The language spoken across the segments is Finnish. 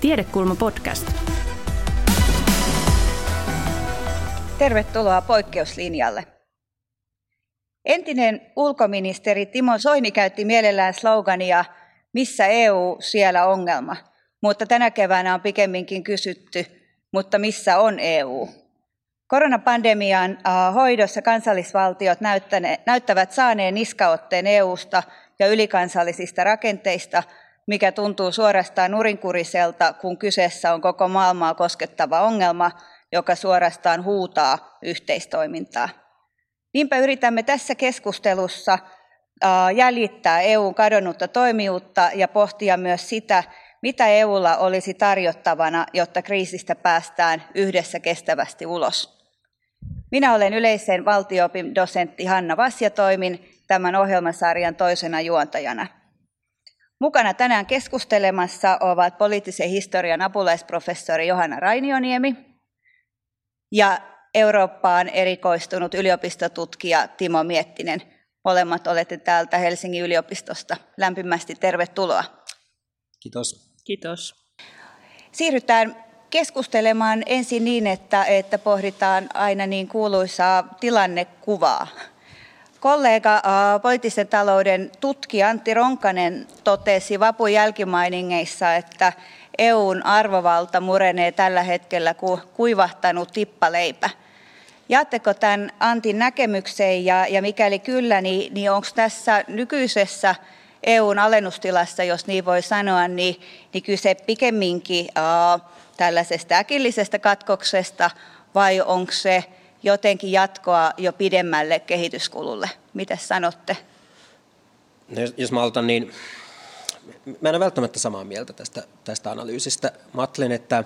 Tiedekulma podcast. Tervetuloa poikkeuslinjalle. Entinen ulkoministeri Timo Soini käytti mielellään slogania Missä EU, siellä ongelma. Mutta tänä keväänä on pikemminkin kysytty, mutta missä on EU? Koronapandemian hoidossa kansallisvaltiot näyttävät saaneen niskaotteen EUsta ja ylikansallisista rakenteista, mikä tuntuu suorastaan nurinkuriselta, kun kyseessä on koko maailmaa koskettava ongelma, joka suorastaan huutaa yhteistoimintaa. Niinpä yritämme tässä keskustelussa jäljittää EUn kadonnutta toimijuutta ja pohtia myös sitä, mitä EUlla olisi tarjottavana, jotta kriisistä päästään yhdessä kestävästi ulos. Minä olen yleisen valtioopin dosentti Hanna Vasjatoimin tämän ohjelmasarjan toisena juontajana. Mukana tänään keskustelemassa ovat poliittisen historian apulaisprofessori Johanna Rainioniemi ja Eurooppaan erikoistunut yliopistotutkija Timo Miettinen. Molemmat olette täältä Helsingin yliopistosta. Lämpimästi tervetuloa. Kiitos. Kiitos. Siirrytään keskustelemaan ensin niin, että, että pohditaan aina niin kuuluisaa tilannekuvaa. Kollega äh, poliittisen talouden tutkija Antti Ronkanen totesi vapun jälkimainingeissa, että EUn arvovalta murenee tällä hetkellä kuin kuivahtanut tippaleipä. Jaatteko tämän Antin näkemykseen ja, ja mikäli kyllä, niin, niin onko tässä nykyisessä EUn alennustilassa, jos niin voi sanoa, niin, niin kyse pikemminkin äh, tällaisesta äkillisestä katkoksesta vai onko se jotenkin jatkoa jo pidemmälle kehityskululle? Mitä sanotte? No, jos mä aloitan, niin mä en ole välttämättä samaa mieltä tästä, tästä analyysistä. Mä ajattelen, että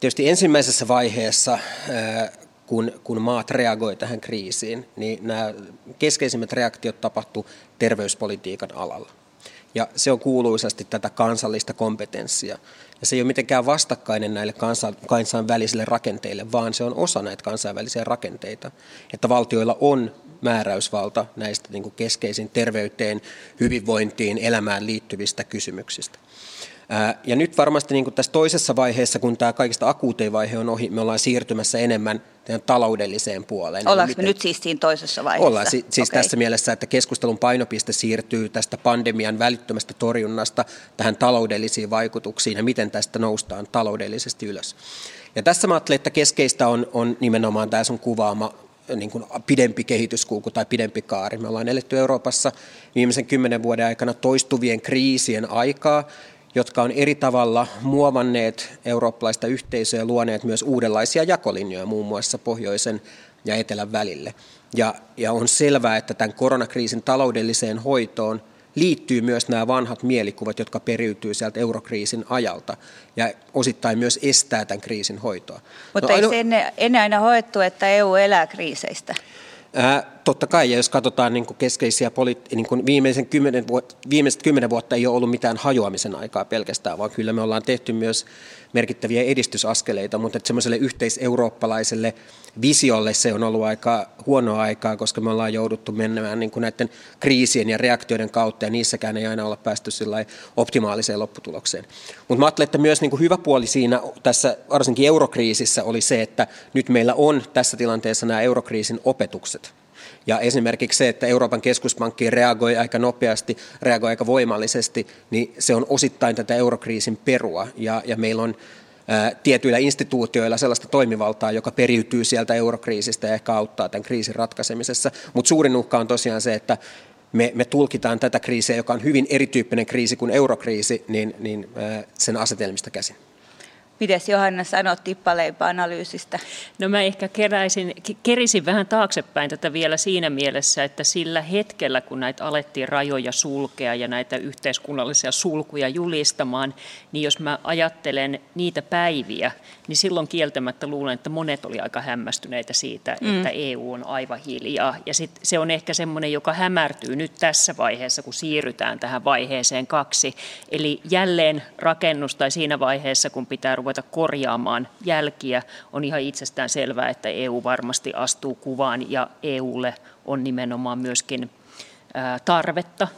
tietysti ensimmäisessä vaiheessa, kun, kun maat reagoi tähän kriisiin, niin nämä keskeisimmät reaktiot tapahtu terveyspolitiikan alalla. Ja se on kuuluisasti tätä kansallista kompetenssia. Ja se ei ole mitenkään vastakkainen näille kansainvälisille rakenteille, vaan se on osa näitä kansainvälisiä rakenteita. Että valtioilla on määräysvalta näistä niin kuin keskeisin terveyteen, hyvinvointiin, elämään liittyvistä kysymyksistä. Ja nyt varmasti niin kuin tässä toisessa vaiheessa, kun tämä kaikista akuutein vaihe on ohi, me ollaan siirtymässä enemmän taloudelliseen puoleen. Ollaanko me nyt siis siinä toisessa vaiheessa? Ollaan si- siis okay. tässä mielessä, että keskustelun painopiste siirtyy tästä pandemian välittömästä torjunnasta tähän taloudellisiin vaikutuksiin ja miten tästä noustaan taloudellisesti ylös. Ja tässä mä ajattelen, että keskeistä on, on nimenomaan tämä sun kuvaama niin kuin pidempi kehityskulku tai pidempi kaari. Me ollaan eletty Euroopassa viimeisen kymmenen vuoden aikana toistuvien kriisien aikaa, jotka on eri tavalla muovanneet eurooppalaista yhteisöä ja luoneet myös uudenlaisia jakolinjoja muun muassa pohjoisen ja etelän välille. Ja, ja on selvää, että tämän koronakriisin taloudelliseen hoitoon liittyy myös nämä vanhat mielikuvat, jotka periytyy sieltä eurokriisin ajalta ja osittain myös estää tämän kriisin hoitoa. Mutta no, ei aino... se ennen, ennen aina hoettu, että EU elää kriiseistä? Ää, totta kai, ja jos katsotaan niin kuin keskeisiä poli- niin kuin viimeisen kymmenen vuotta, viimeiset kymmenen vuotta ei ole ollut mitään hajoamisen aikaa pelkästään, vaan kyllä me ollaan tehty myös merkittäviä edistysaskeleita, mutta semmoiselle yhteiseurooppalaiselle visiolle se on ollut aika huonoa aikaa, koska me ollaan jouduttu menemään niin kuin näiden kriisien ja reaktioiden kautta, ja niissäkään ei aina olla päästy optimaaliseen lopputulokseen. Mutta mä ajattelen, että myös niin kuin hyvä puoli siinä tässä, varsinkin eurokriisissä, oli se, että nyt meillä on tässä tilanteessa nämä eurokriisin opetukset. Ja esimerkiksi se, että Euroopan keskuspankki reagoi aika nopeasti, reagoi aika voimallisesti, niin se on osittain tätä eurokriisin perua. Ja, ja meillä on tietyillä instituutioilla sellaista toimivaltaa, joka periytyy sieltä eurokriisistä ja ehkä auttaa tämän kriisin ratkaisemisessa. Mutta suurin uhka on tosiaan se, että me, me tulkitaan tätä kriisiä, joka on hyvin erityyppinen kriisi kuin eurokriisi, niin, niin sen asetelmista käsin. Mites Johanna sanot tippaleipä-analyysistä? No mä ehkä keräisin, kerisin vähän taaksepäin tätä vielä siinä mielessä, että sillä hetkellä, kun näitä alettiin rajoja sulkea ja näitä yhteiskunnallisia sulkuja julistamaan, niin jos mä ajattelen niitä päiviä, niin silloin kieltämättä luulen, että monet oli aika hämmästyneitä siitä, mm. että EU on aivan hiljaa. Ja sit se on ehkä semmoinen, joka hämärtyy nyt tässä vaiheessa, kun siirrytään tähän vaiheeseen kaksi. Eli jälleen rakennus tai siinä vaiheessa, kun pitää ruveta korjaamaan jälkiä, on ihan itsestään selvää, että EU varmasti astuu kuvaan ja EUlle on nimenomaan myöskin tarvetta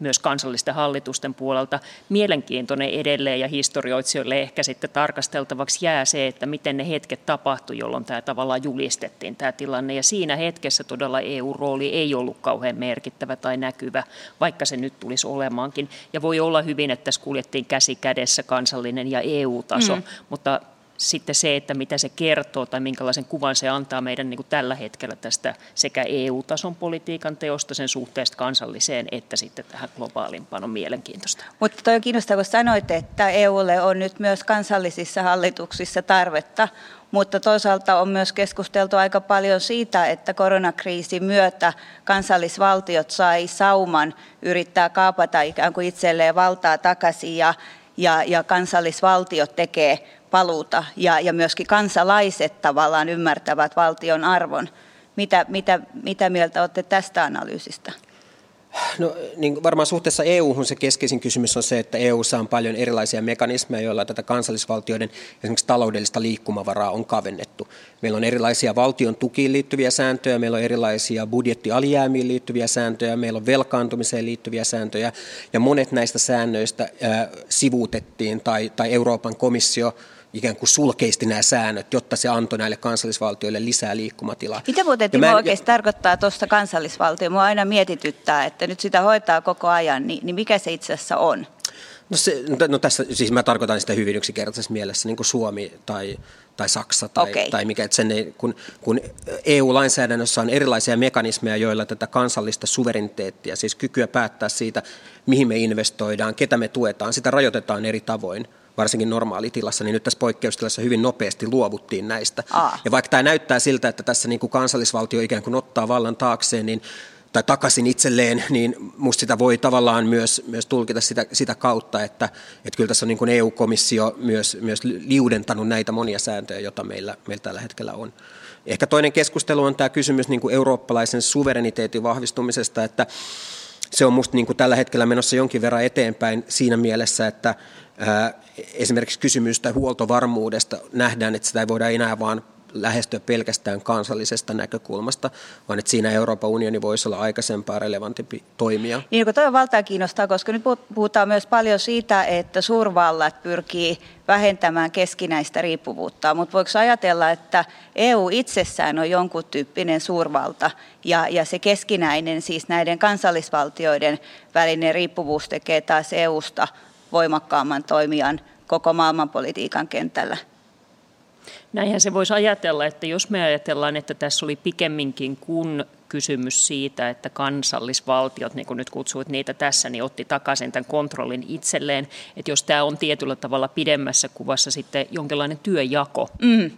myös kansallisten hallitusten puolelta. Mielenkiintoinen edelleen ja historioitsijoille ehkä sitten tarkasteltavaksi jää se, että miten ne hetket tapahtui, jolloin tämä tavallaan julistettiin tämä tilanne. Ja siinä hetkessä todella EU-rooli ei ollut kauhean merkittävä tai näkyvä, vaikka se nyt tulisi olemaankin. Ja voi olla hyvin, että tässä kuljettiin käsi kädessä kansallinen ja EU-taso, mm. mutta sitten se, että mitä se kertoo tai minkälaisen kuvan se antaa meidän niin kuin tällä hetkellä tästä sekä EU-tason politiikan teosta sen suhteesta kansalliseen että sitten tähän globaalimpaan on mielenkiintoista. Mutta toi on kiinnostavaa, kun sanoit, että EUlle on nyt myös kansallisissa hallituksissa tarvetta, mutta toisaalta on myös keskusteltu aika paljon siitä, että koronakriisin myötä kansallisvaltiot sai sauman yrittää kaapata ikään kuin itselleen valtaa takaisin ja, ja, ja kansallisvaltiot tekee paluuta ja, ja myöskin kansalaiset tavallaan ymmärtävät valtion arvon. Mitä, mitä, mitä mieltä olette tästä analyysistä? No, niin varmaan suhteessa EU-hun se keskeisin kysymys on se, että EUssa on paljon erilaisia mekanismeja, joilla tätä kansallisvaltioiden esimerkiksi taloudellista liikkumavaraa on kavennettu. Meillä on erilaisia valtion tukiin liittyviä sääntöjä, meillä on erilaisia budjettialijäämiin liittyviä sääntöjä, meillä on velkaantumiseen liittyviä sääntöjä, ja monet näistä säännöistä äh, sivuutettiin tai, tai Euroopan komissio ikään kuin sulkeisti nämä säännöt, jotta se antoi näille kansallisvaltioille lisää liikkumatilaa. Mitä muuten Timo en, oikeasti tarkoittaa tuosta kansallisvaltio? Mua aina mietityttää, että nyt sitä hoitaa koko ajan, niin, niin mikä se itse asiassa on? No, se, no tässä, siis mä tarkoitan sitä hyvin yksinkertaisessa mielessä, niin kuin Suomi tai, tai Saksa tai, okay. tai mikä, että sen ei, kun, kun EU-lainsäädännössä on erilaisia mekanismeja, joilla tätä kansallista suvereniteettia, siis kykyä päättää siitä, mihin me investoidaan, ketä me tuetaan, sitä rajoitetaan eri tavoin varsinkin normaalitilassa, niin nyt tässä poikkeustilassa hyvin nopeasti luovuttiin näistä. Aa. Ja vaikka tämä näyttää siltä, että tässä niin kuin kansallisvaltio ikään kuin ottaa vallan taakseen, niin tai takaisin itselleen, niin musta sitä voi tavallaan myös, myös tulkita sitä, sitä kautta, että, että kyllä tässä on niin kuin EU-komissio myös, myös liudentanut näitä monia sääntöjä, joita meillä, meillä tällä hetkellä on. Ehkä toinen keskustelu on tämä kysymys niin kuin eurooppalaisen suvereniteetin vahvistumisesta, että se on minusta niin tällä hetkellä menossa jonkin verran eteenpäin siinä mielessä, että esimerkiksi kysymystä huoltovarmuudesta nähdään, että sitä ei voida enää vaan lähestyä pelkästään kansallisesta näkökulmasta, vaan että siinä Euroopan unioni voisi olla aikaisempaa relevantimpi toimija. Niin, kun on valtaa kiinnostaa, koska nyt puhutaan myös paljon siitä, että suurvallat pyrkii vähentämään keskinäistä riippuvuutta, mutta voiko ajatella, että EU itsessään on jonkun tyyppinen suurvalta ja, ja se keskinäinen, siis näiden kansallisvaltioiden välinen riippuvuus tekee taas EUsta voimakkaamman toimijan koko maailmanpolitiikan kentällä. Näinhän se voisi ajatella, että jos me ajatellaan, että tässä oli pikemminkin kuin kysymys siitä, että kansallisvaltiot, niin kuin nyt kutsuit niitä tässä, niin otti takaisin tämän kontrollin itselleen. Että jos tämä on tietyllä tavalla pidemmässä kuvassa sitten jonkinlainen työjako, mm.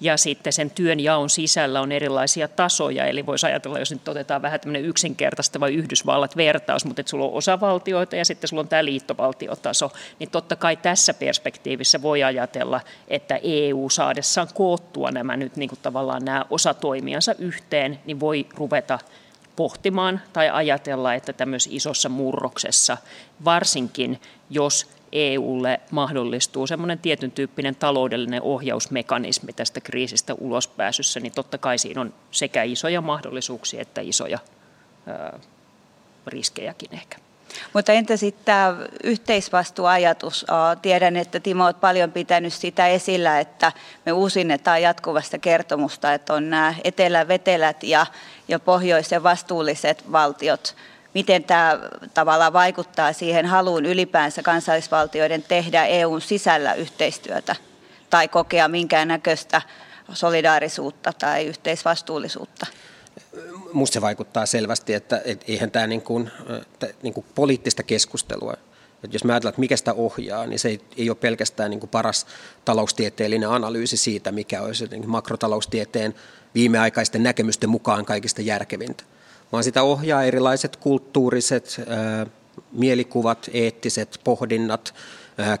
Ja sitten sen työn jaon sisällä on erilaisia tasoja, eli voisi ajatella, jos nyt otetaan vähän tämmöinen yksinkertaistava Yhdysvallat-vertaus, mutta että sulla on osavaltioita ja sitten sulla on tämä liittovaltiotaso, niin totta kai tässä perspektiivissä voi ajatella, että EU saadessaan koottua nämä nyt niin kuin tavallaan nämä osatoimijansa yhteen, niin voi ruveta pohtimaan tai ajatella, että tämmöisessä isossa murroksessa, varsinkin jos EUlle mahdollistuu semmoinen tietyn tyyppinen taloudellinen ohjausmekanismi tästä kriisistä ulospääsyssä, niin totta kai siinä on sekä isoja mahdollisuuksia että isoja ää, riskejäkin ehkä. Mutta entä sitten tämä yhteisvastuuajatus? Tiedän, että Timo on paljon pitänyt sitä esillä, että me uusinnetaan jatkuvasta kertomusta, että on nämä etelävetelät ja, ja pohjoisen vastuulliset valtiot – miten tämä tavallaan vaikuttaa siihen haluun ylipäänsä kansallisvaltioiden tehdä EUn sisällä yhteistyötä tai kokea minkäännäköistä solidaarisuutta tai yhteisvastuullisuutta? Minusta se vaikuttaa selvästi, että et eihän tämä niin kuin, niin kuin poliittista keskustelua että jos me ajatellaan, että mikä sitä ohjaa, niin se ei, ei ole pelkästään niin kuin paras taloustieteellinen analyysi siitä, mikä olisi makrotaloustieteen viimeaikaisten näkemysten mukaan kaikista järkevintä vaan sitä ohjaa erilaiset kulttuuriset mielikuvat, eettiset pohdinnat,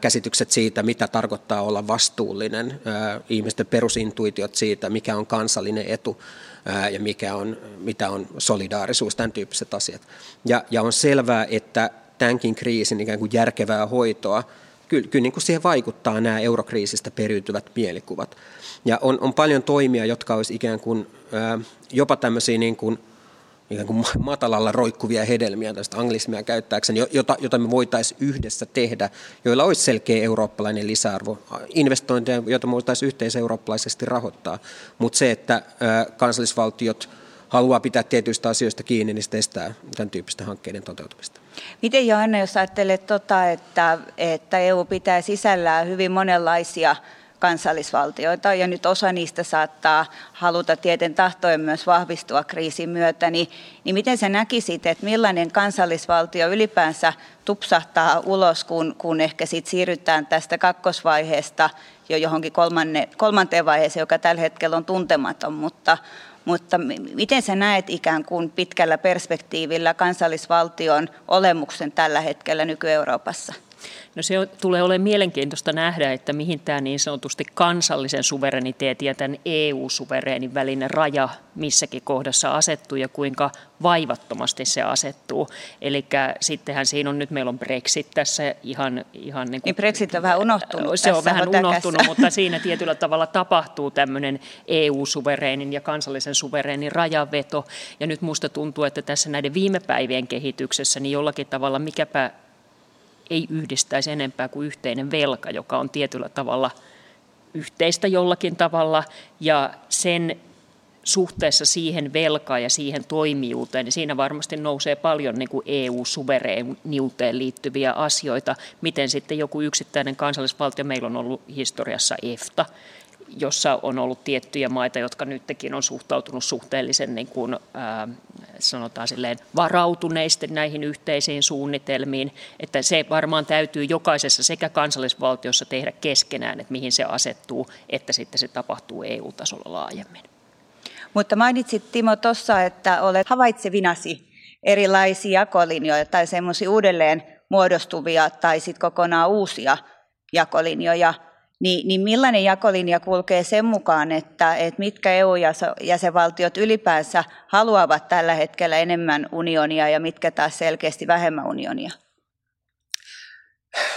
käsitykset siitä, mitä tarkoittaa olla vastuullinen, ihmisten perusintuitiot siitä, mikä on kansallinen etu ja mikä on, mitä on solidaarisuus, tämän tyyppiset asiat. Ja, ja on selvää, että tämänkin kriisin ikään kuin järkevää hoitoa, kyllä, kyllä niin kuin siihen vaikuttaa nämä eurokriisistä periytyvät mielikuvat. Ja on, on paljon toimia, jotka olisi ikään kuin jopa tämmöisiä niin kuin ikään kuin matalalla roikkuvia hedelmiä tästä anglismia käyttääkseni, jota, jota me voitaisiin yhdessä tehdä, joilla olisi selkeä eurooppalainen lisäarvo, investointeja, joita me voitaisiin yhteiseurooppalaisesti rahoittaa. Mutta se, että kansallisvaltiot haluaa pitää tietyistä asioista kiinni, niin se estää tämän tyyppisten hankkeiden toteutumista. Miten Johanna, jos ajattelet, tota, että, että EU pitää sisällään hyvin monenlaisia kansallisvaltioita. Ja nyt osa niistä saattaa haluta tieten tahtojen myös vahvistua kriisin myötä, niin, niin miten sä näkisit, että millainen kansallisvaltio ylipäänsä tupsahtaa ulos, kun, kun ehkä sit siirrytään tästä kakkosvaiheesta jo johonkin kolmanne, kolmanteen vaiheeseen, joka tällä hetkellä on tuntematon, mutta, mutta miten sä näet ikään kuin pitkällä perspektiivillä kansallisvaltion olemuksen tällä hetkellä nyky-Euroopassa? No se tulee olemaan mielenkiintoista nähdä, että mihin tämä niin sanotusti kansallisen suvereniteetin ja tämän EU-suvereenin välinen raja missäkin kohdassa asettuu ja kuinka vaivattomasti se asettuu. Eli sittenhän siinä on nyt, meillä on Brexit tässä ihan... ihan niin, kuin, niin Brexit on vähän unohtunut Se on vähän unohtunut, mutta siinä tietyllä tavalla tapahtuu tämmöinen EU-suvereenin ja kansallisen suvereenin rajaveto. Ja nyt musta tuntuu, että tässä näiden viime päivien kehityksessä niin jollakin tavalla mikäpä ei yhdistäisi enempää kuin yhteinen velka, joka on tietyllä tavalla yhteistä jollakin tavalla, ja sen suhteessa siihen velkaan ja siihen toimijuuteen, niin siinä varmasti nousee paljon niin kuin EU-suvereeniuteen liittyviä asioita. Miten sitten joku yksittäinen kansallisvaltio, meillä on ollut historiassa EFTA, jossa on ollut tiettyjä maita, jotka nytkin on suhtautunut suhteellisen niin kuin, ää, sanotaan silleen, varautuneisesti näihin yhteisiin suunnitelmiin, että se varmaan täytyy jokaisessa sekä kansallisvaltiossa tehdä keskenään, että mihin se asettuu, että sitten se tapahtuu EU-tasolla laajemmin. Mutta mainitsit Timo tuossa, että olet havaitsevinasi erilaisia jakolinjoja tai semmoisia uudelleen muodostuvia tai sitten kokonaan uusia jakolinjoja – niin, niin millainen jakolinja kulkee sen mukaan, että, että mitkä EU-jäsenvaltiot ylipäänsä haluavat tällä hetkellä enemmän unionia ja mitkä taas selkeästi vähemmän unionia?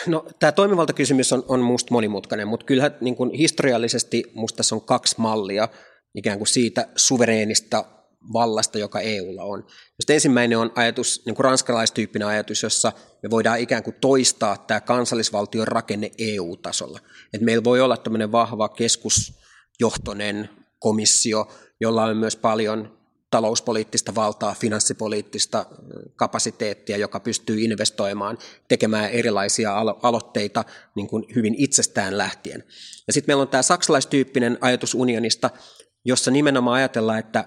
No, tämä toimivaltakysymys on, on minusta monimutkainen, mutta kyllähän niin historiallisesti minusta tässä on kaksi mallia ikään kuin siitä suvereenista vallasta, joka EUlla on. Just ensimmäinen on ajatus, niin kuin ranskalaistyyppinen ajatus, jossa me voidaan ikään kuin toistaa tämä kansallisvaltion rakenne EU-tasolla. Et meillä voi olla tämmöinen vahva keskusjohtoinen komissio, jolla on myös paljon talouspoliittista valtaa, finanssipoliittista kapasiteettia, joka pystyy investoimaan, tekemään erilaisia alo- aloitteita niin kuin hyvin itsestään lähtien. Ja sitten meillä on tämä saksalaistyyppinen ajatus unionista, jossa nimenomaan ajatellaan, että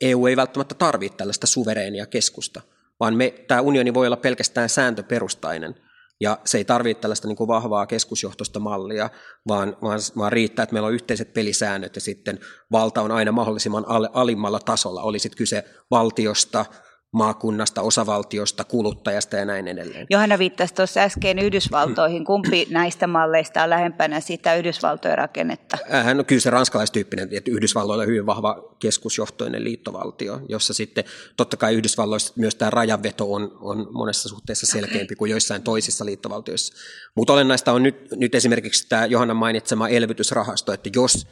EU ei välttämättä tarvitse tällaista suvereenia keskusta, vaan me, tämä unioni voi olla pelkästään sääntöperustainen, ja se ei tarvitse tällaista niin kuin vahvaa keskusjohtoista mallia, vaan, vaan, vaan riittää, että meillä on yhteiset pelisäännöt ja sitten valta on aina mahdollisimman al, alimmalla tasolla, oli sitten kyse valtiosta, maakunnasta, osavaltiosta, kuluttajasta ja näin edelleen. Johanna viittasi tuossa äsken Yhdysvaltoihin. Kumpi näistä malleista on lähempänä sitä Yhdysvaltojen rakennetta? Äh, no kyllä se ranskalaistyyppinen, että Yhdysvalloilla on hyvin vahva keskusjohtoinen liittovaltio, jossa sitten totta kai Yhdysvalloissa myös tämä rajanveto on, on monessa suhteessa selkeämpi kuin joissain toisissa liittovaltioissa. Mutta olennaista on nyt, nyt esimerkiksi tämä Johanna mainitsema elvytysrahasto, että jos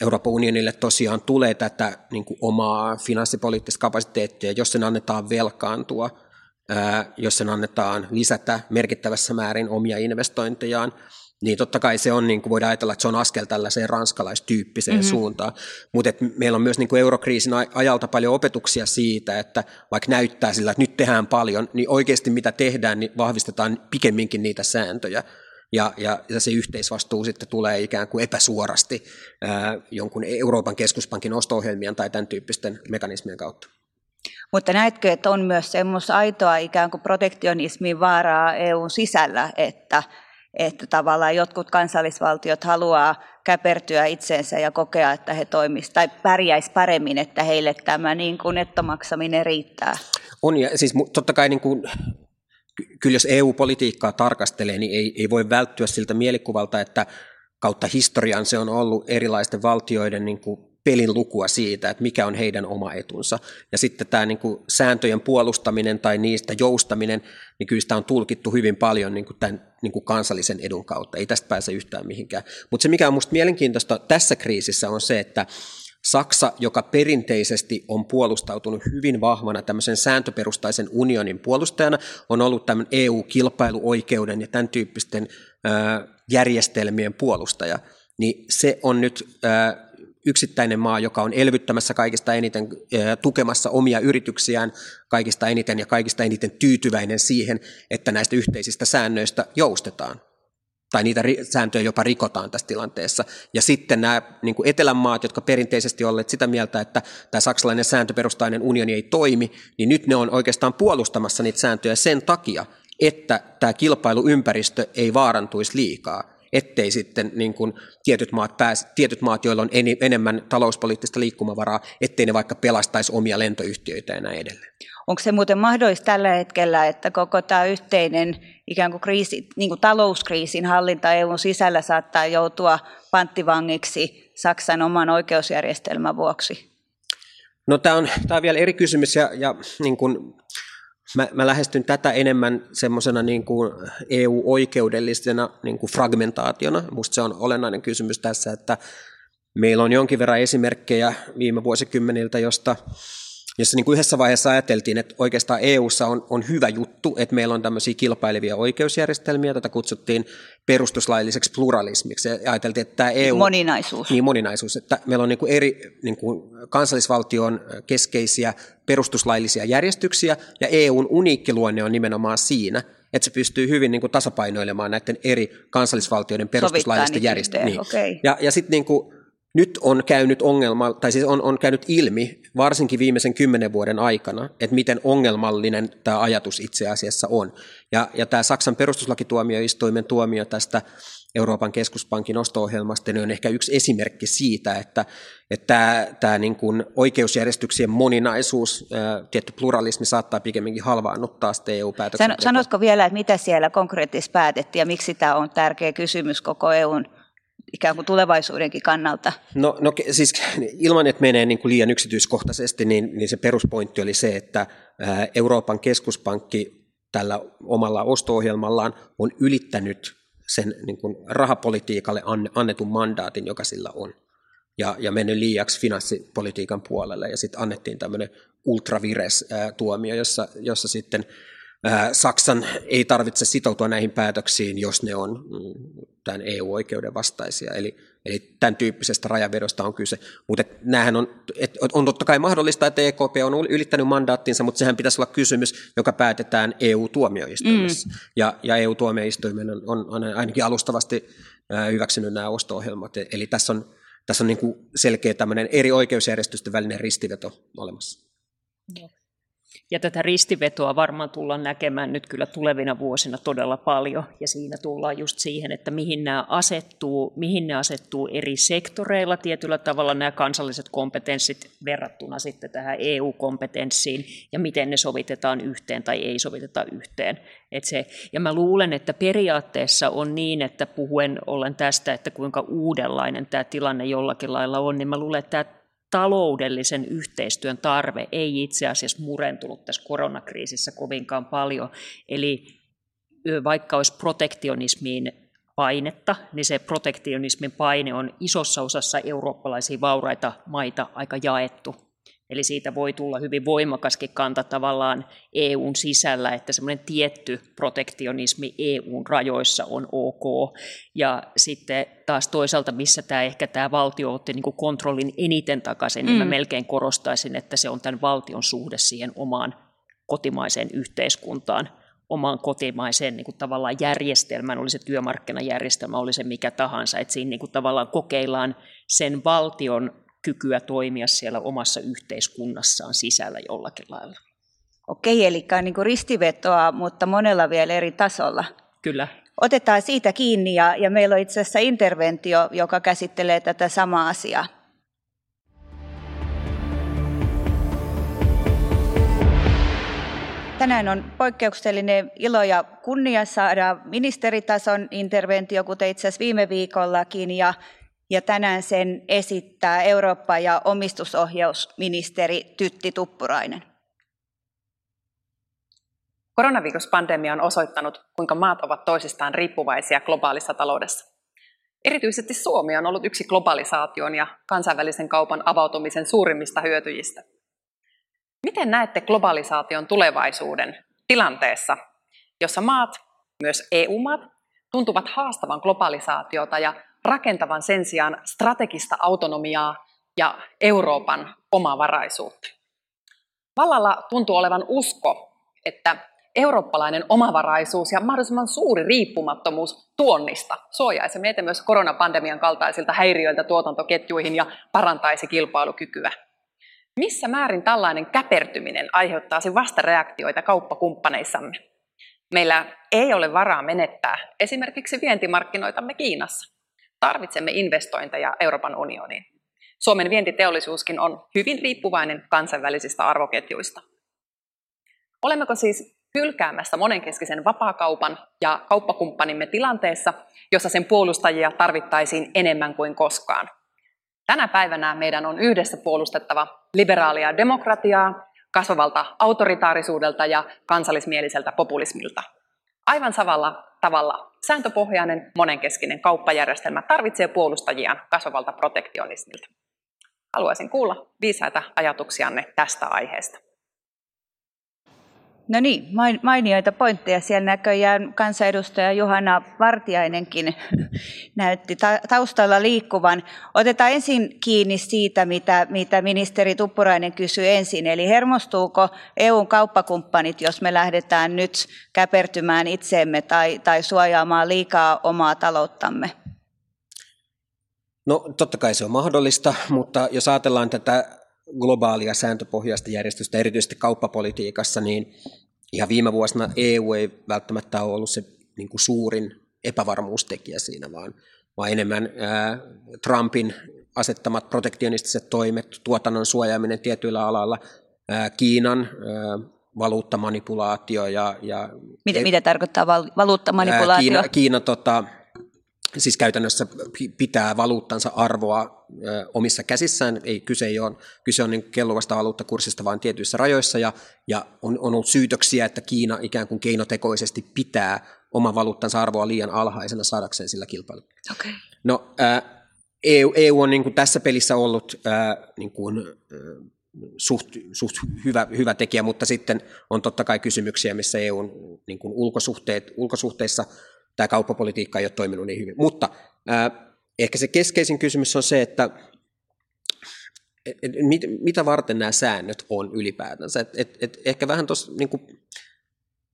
Euroopan unionille tosiaan tulee tätä niin kuin omaa finanssipoliittista kapasiteettia, jos sen annetaan velkaantua, ää, jos sen annetaan lisätä merkittävässä määrin omia investointejaan, niin totta kai se on, niin kuin voidaan ajatella, että se on askel tällaiseen ranskalaistyyppiseen mm-hmm. suuntaan. Mutta meillä on myös niin kuin eurokriisin ajalta paljon opetuksia siitä, että vaikka näyttää sillä, että nyt tehdään paljon, niin oikeasti mitä tehdään, niin vahvistetaan pikemminkin niitä sääntöjä ja, ja, ja se yhteisvastuu sitten tulee ikään kuin epäsuorasti ää, jonkun Euroopan keskuspankin osto-ohjelmien tai tämän tyyppisten mekanismien kautta. Mutta näetkö, että on myös semmoista aitoa ikään kuin protektionismin vaaraa EUn sisällä, että, että tavallaan jotkut kansallisvaltiot haluaa käpertyä itseensä ja kokea, että he toimisivat tai pärjäisivät paremmin, että heille tämä niin kuin nettomaksaminen riittää? On ja siis totta kai niin kuin kyllä jos EU-politiikkaa tarkastelee, niin ei, ei voi välttyä siltä mielikuvalta, että kautta historian se on ollut erilaisten valtioiden niin kuin pelin lukua siitä, että mikä on heidän oma etunsa. Ja sitten tämä niin kuin sääntöjen puolustaminen tai niistä joustaminen, niin kyllä sitä on tulkittu hyvin paljon niin kuin tämän niin kuin kansallisen edun kautta. Ei tästä pääse yhtään mihinkään. Mutta se, mikä on minusta mielenkiintoista tässä kriisissä, on se, että Saksa, joka perinteisesti on puolustautunut hyvin vahvana tämmöisen sääntöperustaisen unionin puolustajana, on ollut tämän EU-kilpailuoikeuden ja tämän tyyppisten järjestelmien puolustaja, niin se on nyt yksittäinen maa, joka on elvyttämässä kaikista eniten, tukemassa omia yrityksiään kaikista eniten ja kaikista eniten tyytyväinen siihen, että näistä yhteisistä säännöistä joustetaan tai niitä sääntöjä jopa rikotaan tässä tilanteessa. Ja sitten nämä niin kuin etelän maat, jotka perinteisesti olleet sitä mieltä, että tämä saksalainen sääntöperustainen unioni ei toimi, niin nyt ne on oikeastaan puolustamassa niitä sääntöjä sen takia, että tämä kilpailuympäristö ei vaarantuisi liikaa ettei sitten niin kuin tietyt, maat pääs, tietyt maat, joilla on en, enemmän talouspoliittista liikkumavaraa, ettei ne vaikka pelastaisi omia lentoyhtiöitä ja näin edelleen. Onko se muuten mahdollista tällä hetkellä, että koko tämä yhteinen ikään kuin, kriisi, niin kuin talouskriisin hallinta EUn sisällä saattaa joutua panttivangiksi Saksan oman oikeusjärjestelmän vuoksi? No tämä on, tämä on vielä eri kysymys ja, ja niin kuin, mä, mä lähestyn tätä enemmän semmoisena niin kuin EU-oikeudellisena niin kuin fragmentaationa. Minusta se on olennainen kysymys tässä, että meillä on jonkin verran esimerkkejä viime vuosikymmeniltä, josta jossa niin kuin yhdessä vaiheessa ajateltiin, että oikeastaan EU:ssa on, on hyvä juttu, että meillä on tämmöisiä kilpailevia oikeusjärjestelmiä, tätä kutsuttiin perustuslailliseksi pluralismiksi, ja ajateltiin, että tämä EU... Moninaisuus. Niin, moninaisuus, että meillä on niin kuin eri niin kuin kansallisvaltion keskeisiä perustuslaillisia järjestyksiä, ja EUn uniikki luonne on nimenomaan siinä, että se pystyy hyvin niin kuin tasapainoilemaan näiden eri kansallisvaltioiden perustuslaillisten järjestelmien. Niin. Okay. Ja, ja sitten niin kuin, nyt on käynyt ongelma, tai siis on, on käynyt ilmi, varsinkin viimeisen kymmenen vuoden aikana, että miten ongelmallinen tämä ajatus itse asiassa on. Ja, ja tämä Saksan perustuslakituomioistuimen tuomio tästä Euroopan keskuspankin osto-ohjelmasta niin on ehkä yksi esimerkki siitä, että, että tämä, tämä niin kuin oikeusjärjestyksien moninaisuus, tietty pluralismi saattaa pikemminkin halvaannuttaa sitten EU-päätöksentekoa. Sanotko vielä, että mitä siellä konkreettisesti päätettiin ja miksi tämä on tärkeä kysymys koko EUn ikään kuin tulevaisuudenkin kannalta? No, no siis ilman, että menee niin kuin liian yksityiskohtaisesti, niin, niin se peruspointti oli se, että Euroopan keskuspankki tällä omalla osto-ohjelmallaan on ylittänyt sen niin kuin rahapolitiikalle annetun mandaatin, joka sillä on. Ja, ja mennyt liiaksi finanssipolitiikan puolelle. Ja sitten annettiin tämmöinen ultravires tuomio, jossa, jossa sitten Saksan ei tarvitse sitoutua näihin päätöksiin, jos ne on mm, tämän EU-oikeuden vastaisia. Eli, eli tämän tyyppisestä rajavedosta on kyse. Mutta näähän on, et, on totta kai mahdollista, että EKP on ylittänyt mandaattinsa, mutta sehän pitäisi olla kysymys, joka päätetään EU-tuomioistuimessa. Mm. Ja, ja EU-tuomioistuimen on, on ainakin alustavasti hyväksynyt nämä osto-ohjelmat. Eli tässä on, tässä on niin kuin selkeä tämmöinen eri oikeusjärjestysten välinen ristiveto olemassa. Yes. Ja tätä ristivetoa varmaan tullaan näkemään nyt kyllä tulevina vuosina todella paljon. Ja siinä tullaan just siihen, että mihin nämä asettuu, mihin ne asettuu eri sektoreilla tietyllä tavalla nämä kansalliset kompetenssit verrattuna sitten tähän EU-kompetenssiin ja miten ne sovitetaan yhteen tai ei soviteta yhteen. Et se, ja mä luulen, että periaatteessa on niin, että puhuen ollen tästä, että kuinka uudenlainen tämä tilanne jollakin lailla on, niin mä luulen, että tämä taloudellisen yhteistyön tarve ei itse asiassa murentunut tässä koronakriisissä kovinkaan paljon. Eli vaikka olisi protektionismiin painetta, niin se protektionismin paine on isossa osassa eurooppalaisia vauraita maita aika jaettu. Eli siitä voi tulla hyvin voimakaskin kanta tavallaan EUn sisällä, että semmoinen tietty protektionismi EUn rajoissa on ok. Ja sitten taas toisaalta, missä tämä ehkä tämä valtio otti niin kuin kontrollin eniten takaisin, mm. niin mä mm. melkein korostaisin, että se on tämän valtion suhde siihen omaan kotimaiseen yhteiskuntaan, omaan kotimaiseen niin kuin tavallaan järjestelmään, oli se työmarkkinajärjestelmä, oli se mikä tahansa, että siinä niin kuin tavallaan kokeillaan sen valtion kykyä toimia siellä omassa yhteiskunnassaan sisällä jollakin lailla. Okei, eli niin kuin ristivetoa, mutta monella vielä eri tasolla. Kyllä. Otetaan siitä kiinni ja, ja meillä on itse asiassa interventio, joka käsittelee tätä samaa asiaa. Tänään on poikkeuksellinen ilo ja kunnia saada ministeritason interventio, kuten itse asiassa viime viikollakin, ja ja tänään sen esittää Eurooppa- ja omistusohjausministeri Tytti Tuppurainen. Koronaviruspandemia on osoittanut, kuinka maat ovat toisistaan riippuvaisia globaalissa taloudessa. Erityisesti Suomi on ollut yksi globalisaation ja kansainvälisen kaupan avautumisen suurimmista hyötyjistä. Miten näette globalisaation tulevaisuuden tilanteessa, jossa maat, myös EU-maat, tuntuvat haastavan globalisaatiota ja rakentavan sen sijaan strategista autonomiaa ja Euroopan omavaraisuutta? Vallalla tuntuu olevan usko, että eurooppalainen omavaraisuus ja mahdollisimman suuri riippumattomuus tuonnista suojaisi meitä myös koronapandemian kaltaisilta häiriöiltä tuotantoketjuihin ja parantaisi kilpailukykyä. Missä määrin tällainen käpertyminen aiheuttaisi vastareaktioita kauppakumppaneissamme? Meillä ei ole varaa menettää esimerkiksi vientimarkkinoitamme Kiinassa. Tarvitsemme investointeja Euroopan unioniin. Suomen vientiteollisuuskin on hyvin riippuvainen kansainvälisistä arvoketjuista. Olemmeko siis hylkäämässä monenkeskisen vapaakaupan ja kauppakumppanimme tilanteessa, jossa sen puolustajia tarvittaisiin enemmän kuin koskaan? Tänä päivänä meidän on yhdessä puolustettava liberaalia demokratiaa, kasvavalta autoritaarisuudelta ja kansallismieliseltä populismilta. Aivan samalla tavalla sääntöpohjainen monenkeskinen kauppajärjestelmä tarvitsee puolustajiaan kasvavalta protektionismilta. Haluaisin kuulla viisaita ajatuksianne tästä aiheesta. No niin, mainioita pointteja. Siellä näköjään kansanedustaja Johanna Vartiainenkin näytti taustalla liikkuvan. Otetaan ensin kiinni siitä, mitä, mitä ministeri Tuppurainen kysyi ensin. Eli hermostuuko EUn kauppakumppanit, jos me lähdetään nyt käpertymään itseemme tai, tai suojaamaan liikaa omaa talouttamme? No totta kai se on mahdollista, mutta jos ajatellaan tätä globaalia sääntöpohjaista järjestystä, erityisesti kauppapolitiikassa, niin ihan viime vuosina EU ei välttämättä ole ollut se niin kuin suurin epävarmuustekijä siinä, vaan, vaan enemmän ää, Trumpin asettamat protektionistiset toimet, tuotannon suojaaminen tietyillä alalla, ää, Kiinan ää, valuuttamanipulaatio ja... ja mitä, mitä tarkoittaa val, valuuttamanipulaatio? Kiina, Kiina tota, siis käytännössä pitää valuuttansa arvoa omissa käsissään. Ei, kyse, ei ole, kyse on niin kelluvasta valuuttakurssista vain tietyissä rajoissa, ja, ja on, on ollut syytöksiä, että Kiina ikään kuin keinotekoisesti pitää oma valuuttansa arvoa liian alhaisena saadakseen sillä kilpailulla. Okay. No, EU, EU on niin kuin tässä pelissä ollut niin kuin, suht, suht hyvä, hyvä tekijä, mutta sitten on totta kai kysymyksiä, missä EUn niin kuin ulkosuhteet, ulkosuhteissa – tämä kauppapolitiikka ei ole toiminut niin hyvin. Mutta äh, ehkä se keskeisin kysymys on se, että et, mit, mitä varten nämä säännöt on ylipäätänsä. Et, et, et ehkä vähän tuossa, niin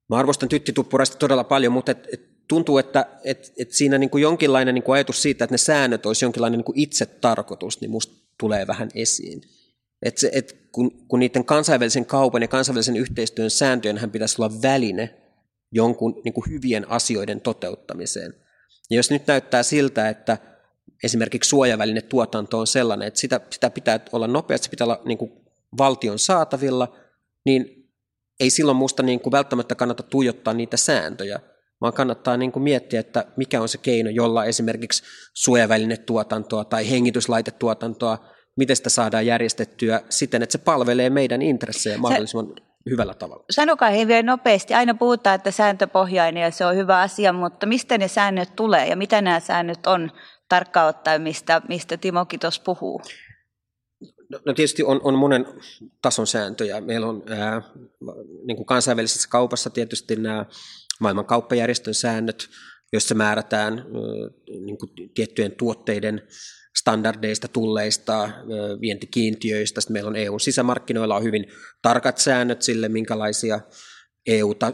mä arvostan tyttituppuraista todella paljon, mutta et, et tuntuu, että et, et siinä niin kuin jonkinlainen niin kuin ajatus siitä, että ne säännöt olisi jonkinlainen niin kuin itse tarkoitus, niin musta tulee vähän esiin. Et se, et kun, kun niiden kansainvälisen kaupan ja kansainvälisen yhteistyön sääntöjen pitäisi olla väline jonkun niin kuin hyvien asioiden toteuttamiseen. Ja jos nyt näyttää siltä, että esimerkiksi suojaväline tuotanto on sellainen, että sitä, sitä pitää olla nopeasti, se pitää olla niin kuin valtion saatavilla, niin ei silloin minusta niin kuin välttämättä kannata tuijottaa niitä sääntöjä, vaan kannattaa niin kuin miettiä, että mikä on se keino, jolla esimerkiksi suojavälinetuotantoa tai hengityslaitetuotantoa, miten sitä saadaan järjestettyä siten, että se palvelee meidän intressejä mahdollisimman hyvällä tavalla. Sanokaa hyvin nopeasti. Aina puhutaan, että sääntöpohjainen ja se on hyvä asia, mutta mistä ne säännöt tulee ja mitä nämä säännöt on tarkkaan ottaen, mistä, mistä Timo Kitos puhuu? No, no tietysti on, on monen tason sääntöjä. Meillä on ää, niin kuin kansainvälisessä kaupassa tietysti nämä maailman kauppajärjestön säännöt, joissa määrätään ää, niin kuin tiettyjen tuotteiden standardeista, tulleista, vientikiintiöistä. Sitten meillä on EU-sisämarkkinoilla on hyvin tarkat säännöt sille, minkälaisia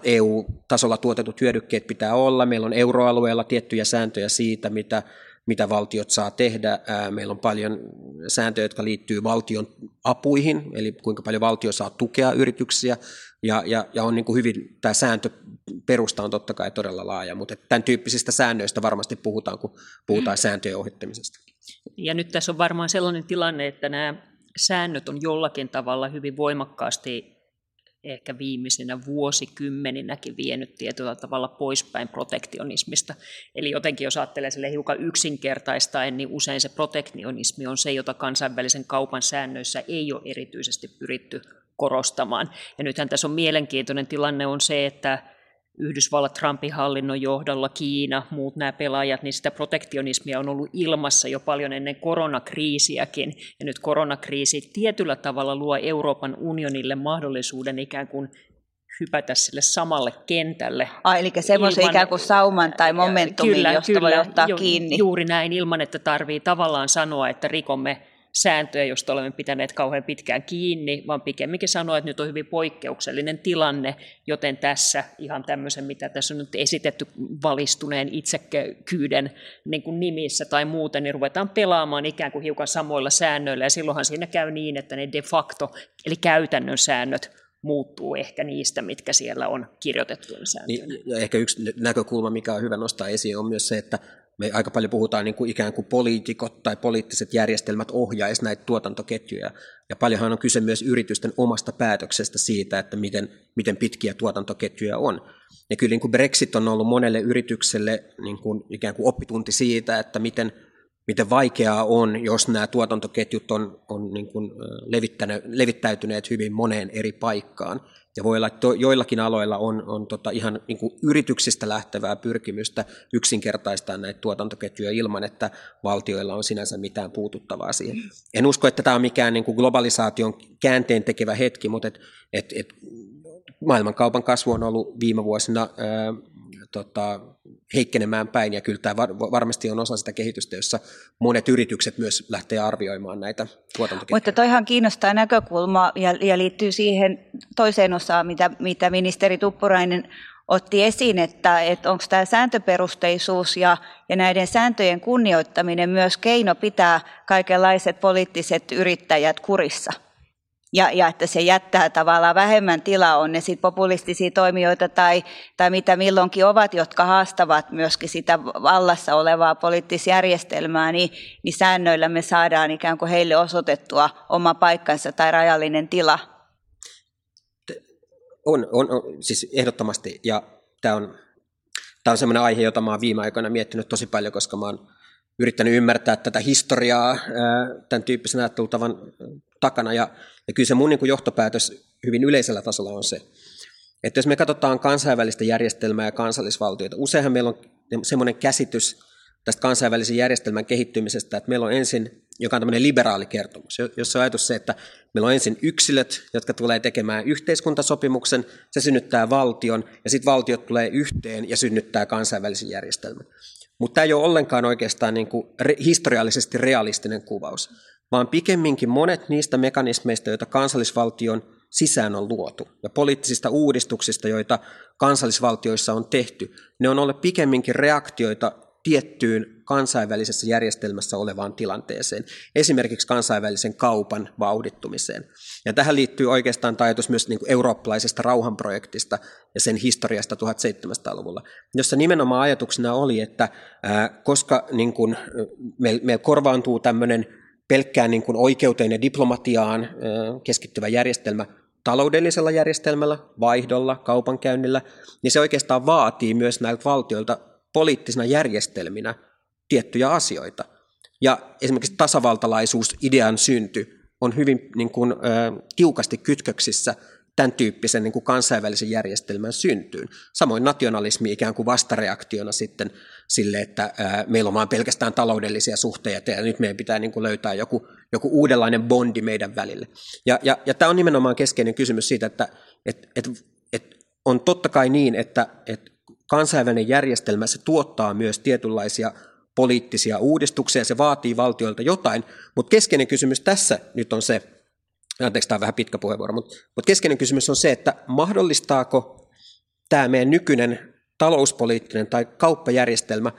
EU-tasolla tuotetut hyödykkeet pitää olla. Meillä on euroalueella tiettyjä sääntöjä siitä, mitä, mitä valtiot saa tehdä. Meillä on paljon sääntöjä, jotka liittyy valtion apuihin, eli kuinka paljon valtio saa tukea yrityksiä. Ja, ja, ja on niin kuin hyvin, tämä sääntöperusta on totta kai todella laaja, mutta tämän tyyppisistä säännöistä varmasti puhutaan, kun puhutaan sääntöjen ohittamisesta. Ja nyt tässä on varmaan sellainen tilanne, että nämä säännöt on jollakin tavalla hyvin voimakkaasti ehkä viimeisenä vuosikymmeninäkin vienyt tietyllä tavalla poispäin protektionismista. Eli jotenkin jos ajattelee sille hiukan yksinkertaistaen, niin usein se protektionismi on se, jota kansainvälisen kaupan säännöissä ei ole erityisesti pyritty korostamaan. Ja nythän tässä on mielenkiintoinen tilanne on se, että Yhdysvallat Trumpin hallinnon johdolla, Kiina, muut nämä pelaajat, niin sitä protektionismia on ollut ilmassa jo paljon ennen koronakriisiäkin. Ja nyt koronakriisi tietyllä tavalla luo Euroopan unionille mahdollisuuden ikään kuin hypätä sille samalle kentälle. Ah, eli semmoisen ilman, ikään kuin sauman tai momentumin, kyllä, josta kyllä, voi ottaa jo, kiinni. Juuri näin, ilman että tarvii tavallaan sanoa, että rikomme sääntöjä, joista olemme pitäneet kauhean pitkään kiinni, vaan pikemminkin sanoa, että nyt on hyvin poikkeuksellinen tilanne, joten tässä ihan tämmöisen, mitä tässä on nyt esitetty valistuneen itsekyyden niin kuin nimissä tai muuten, niin ruvetaan pelaamaan ikään kuin hiukan samoilla säännöillä, ja silloinhan siinä käy niin, että ne de facto, eli käytännön säännöt, muuttuu ehkä niistä, mitkä siellä on kirjoitettu Niin, ja ehkä yksi näkökulma, mikä on hyvä nostaa esiin, on myös se, että me aika paljon puhutaan niin kuin ikään kuin poliitikot tai poliittiset järjestelmät ohjaisi näitä tuotantoketjuja. Ja paljonhan on kyse myös yritysten omasta päätöksestä siitä, että miten, miten pitkiä tuotantoketjuja on. Ja kyllä niin kuin Brexit on ollut monelle yritykselle niin kuin ikään kuin oppitunti siitä, että miten, miten vaikeaa on, jos nämä tuotantoketjut on, on niin kuin levittäytyneet hyvin moneen eri paikkaan. Ja voi olla, että joillakin aloilla on, on tota ihan niin kuin yrityksistä lähtevää pyrkimystä yksinkertaistaa näitä tuotantoketjuja ilman, että valtioilla on sinänsä mitään puututtavaa siihen. En usko, että tämä on mikään niin kuin globalisaation käänteen tekevä hetki, mutta et, et, et maailmankaupan kasvu on ollut viime vuosina ää, tota, heikkenemään päin, ja kyllä tämä var, varmasti on osa sitä kehitystä, jossa monet yritykset myös lähtee arvioimaan näitä tuotantoketjuja. Mutta toihan kiinnostaa näkökulma ja, ja liittyy siihen toiseen osaan, mitä, mitä ministeri Tuppurainen otti esiin, että, että onko tämä sääntöperusteisuus ja, ja näiden sääntöjen kunnioittaminen myös keino pitää kaikenlaiset poliittiset yrittäjät kurissa – ja, ja että se jättää tavallaan vähemmän tilaa, on ne sitten populistisia toimijoita tai, tai mitä milloinkin ovat, jotka haastavat myöskin sitä vallassa olevaa poliittisjärjestelmää, niin, niin säännöillä me saadaan ikään kuin heille osoitettua oma paikkansa tai rajallinen tila. On, on, on siis ehdottomasti, ja tämä on, tämä on sellainen aihe, jota olen viime aikoina miettinyt tosi paljon, koska oon yrittänyt ymmärtää tätä historiaa tämän tyyppisen ajattelutavan takana. Ja, ja kyllä se mun niin kuin johtopäätös hyvin yleisellä tasolla on se, että jos me katsotaan kansainvälistä järjestelmää ja kansallisvaltioita, useinhan meillä on semmoinen käsitys tästä kansainvälisen järjestelmän kehittymisestä, että meillä on ensin, joka on tämmöinen liberaali kertomus, jossa on ajatus se, että meillä on ensin yksilöt, jotka tulee tekemään yhteiskuntasopimuksen, se synnyttää valtion, ja sitten valtiot tulee yhteen ja synnyttää kansainvälisen järjestelmän. Mutta tämä ei ole ollenkaan oikeastaan niin kuin historiallisesti realistinen kuvaus, vaan pikemminkin monet niistä mekanismeista, joita kansallisvaltion sisään on luotu, ja poliittisista uudistuksista, joita kansallisvaltioissa on tehty, ne on olleet pikemminkin reaktioita tiettyyn kansainvälisessä järjestelmässä olevaan tilanteeseen, esimerkiksi kansainvälisen kaupan vauhdittumiseen. Ja tähän liittyy oikeastaan ajatus myös niin kuin eurooppalaisesta rauhanprojektista ja sen historiasta 1700-luvulla, jossa nimenomaan ajatuksena oli, että koska niin kuin, meillä me korvaantuu tämmöinen pelkkään niin kuin oikeuteen ja diplomatiaan keskittyvä järjestelmä taloudellisella järjestelmällä, vaihdolla, kaupankäynnillä, niin se oikeastaan vaatii myös näiltä valtioilta poliittisina järjestelminä tiettyjä asioita. Ja esimerkiksi tasavaltalaisuus idean synty on hyvin niin kuin, ä, tiukasti kytköksissä tämän tyyppisen niin kuin kansainvälisen järjestelmän syntyyn. Samoin nationalismi ikään kuin vastareaktiona sitten sille, että ä, meillä on vain pelkästään taloudellisia suhteita ja nyt meidän pitää niin kuin löytää joku, joku uudenlainen bondi meidän välille. Ja, ja, ja tämä on nimenomaan keskeinen kysymys siitä, että et, et, et on totta kai niin, että et kansainvälinen järjestelmä, se tuottaa myös tietynlaisia poliittisia uudistuksia, se vaatii valtioilta jotain, mutta keskeinen kysymys tässä nyt on se, anteeksi tämä on vähän pitkä puheenvuoro, mutta, mutta keskeinen kysymys on se, että mahdollistaako tämä meidän nykyinen talouspoliittinen tai kauppajärjestelmä,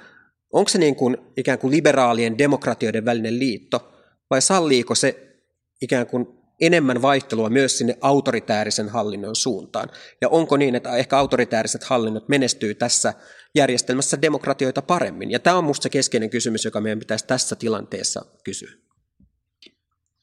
onko se niin kuin ikään kuin liberaalien demokratioiden välinen liitto, vai salliiko se ikään kuin enemmän vaihtelua myös sinne autoritäärisen hallinnon suuntaan? Ja onko niin, että ehkä autoritääriset hallinnot menestyy tässä järjestelmässä demokratioita paremmin? Ja tämä on minusta se keskeinen kysymys, joka meidän pitäisi tässä tilanteessa kysyä.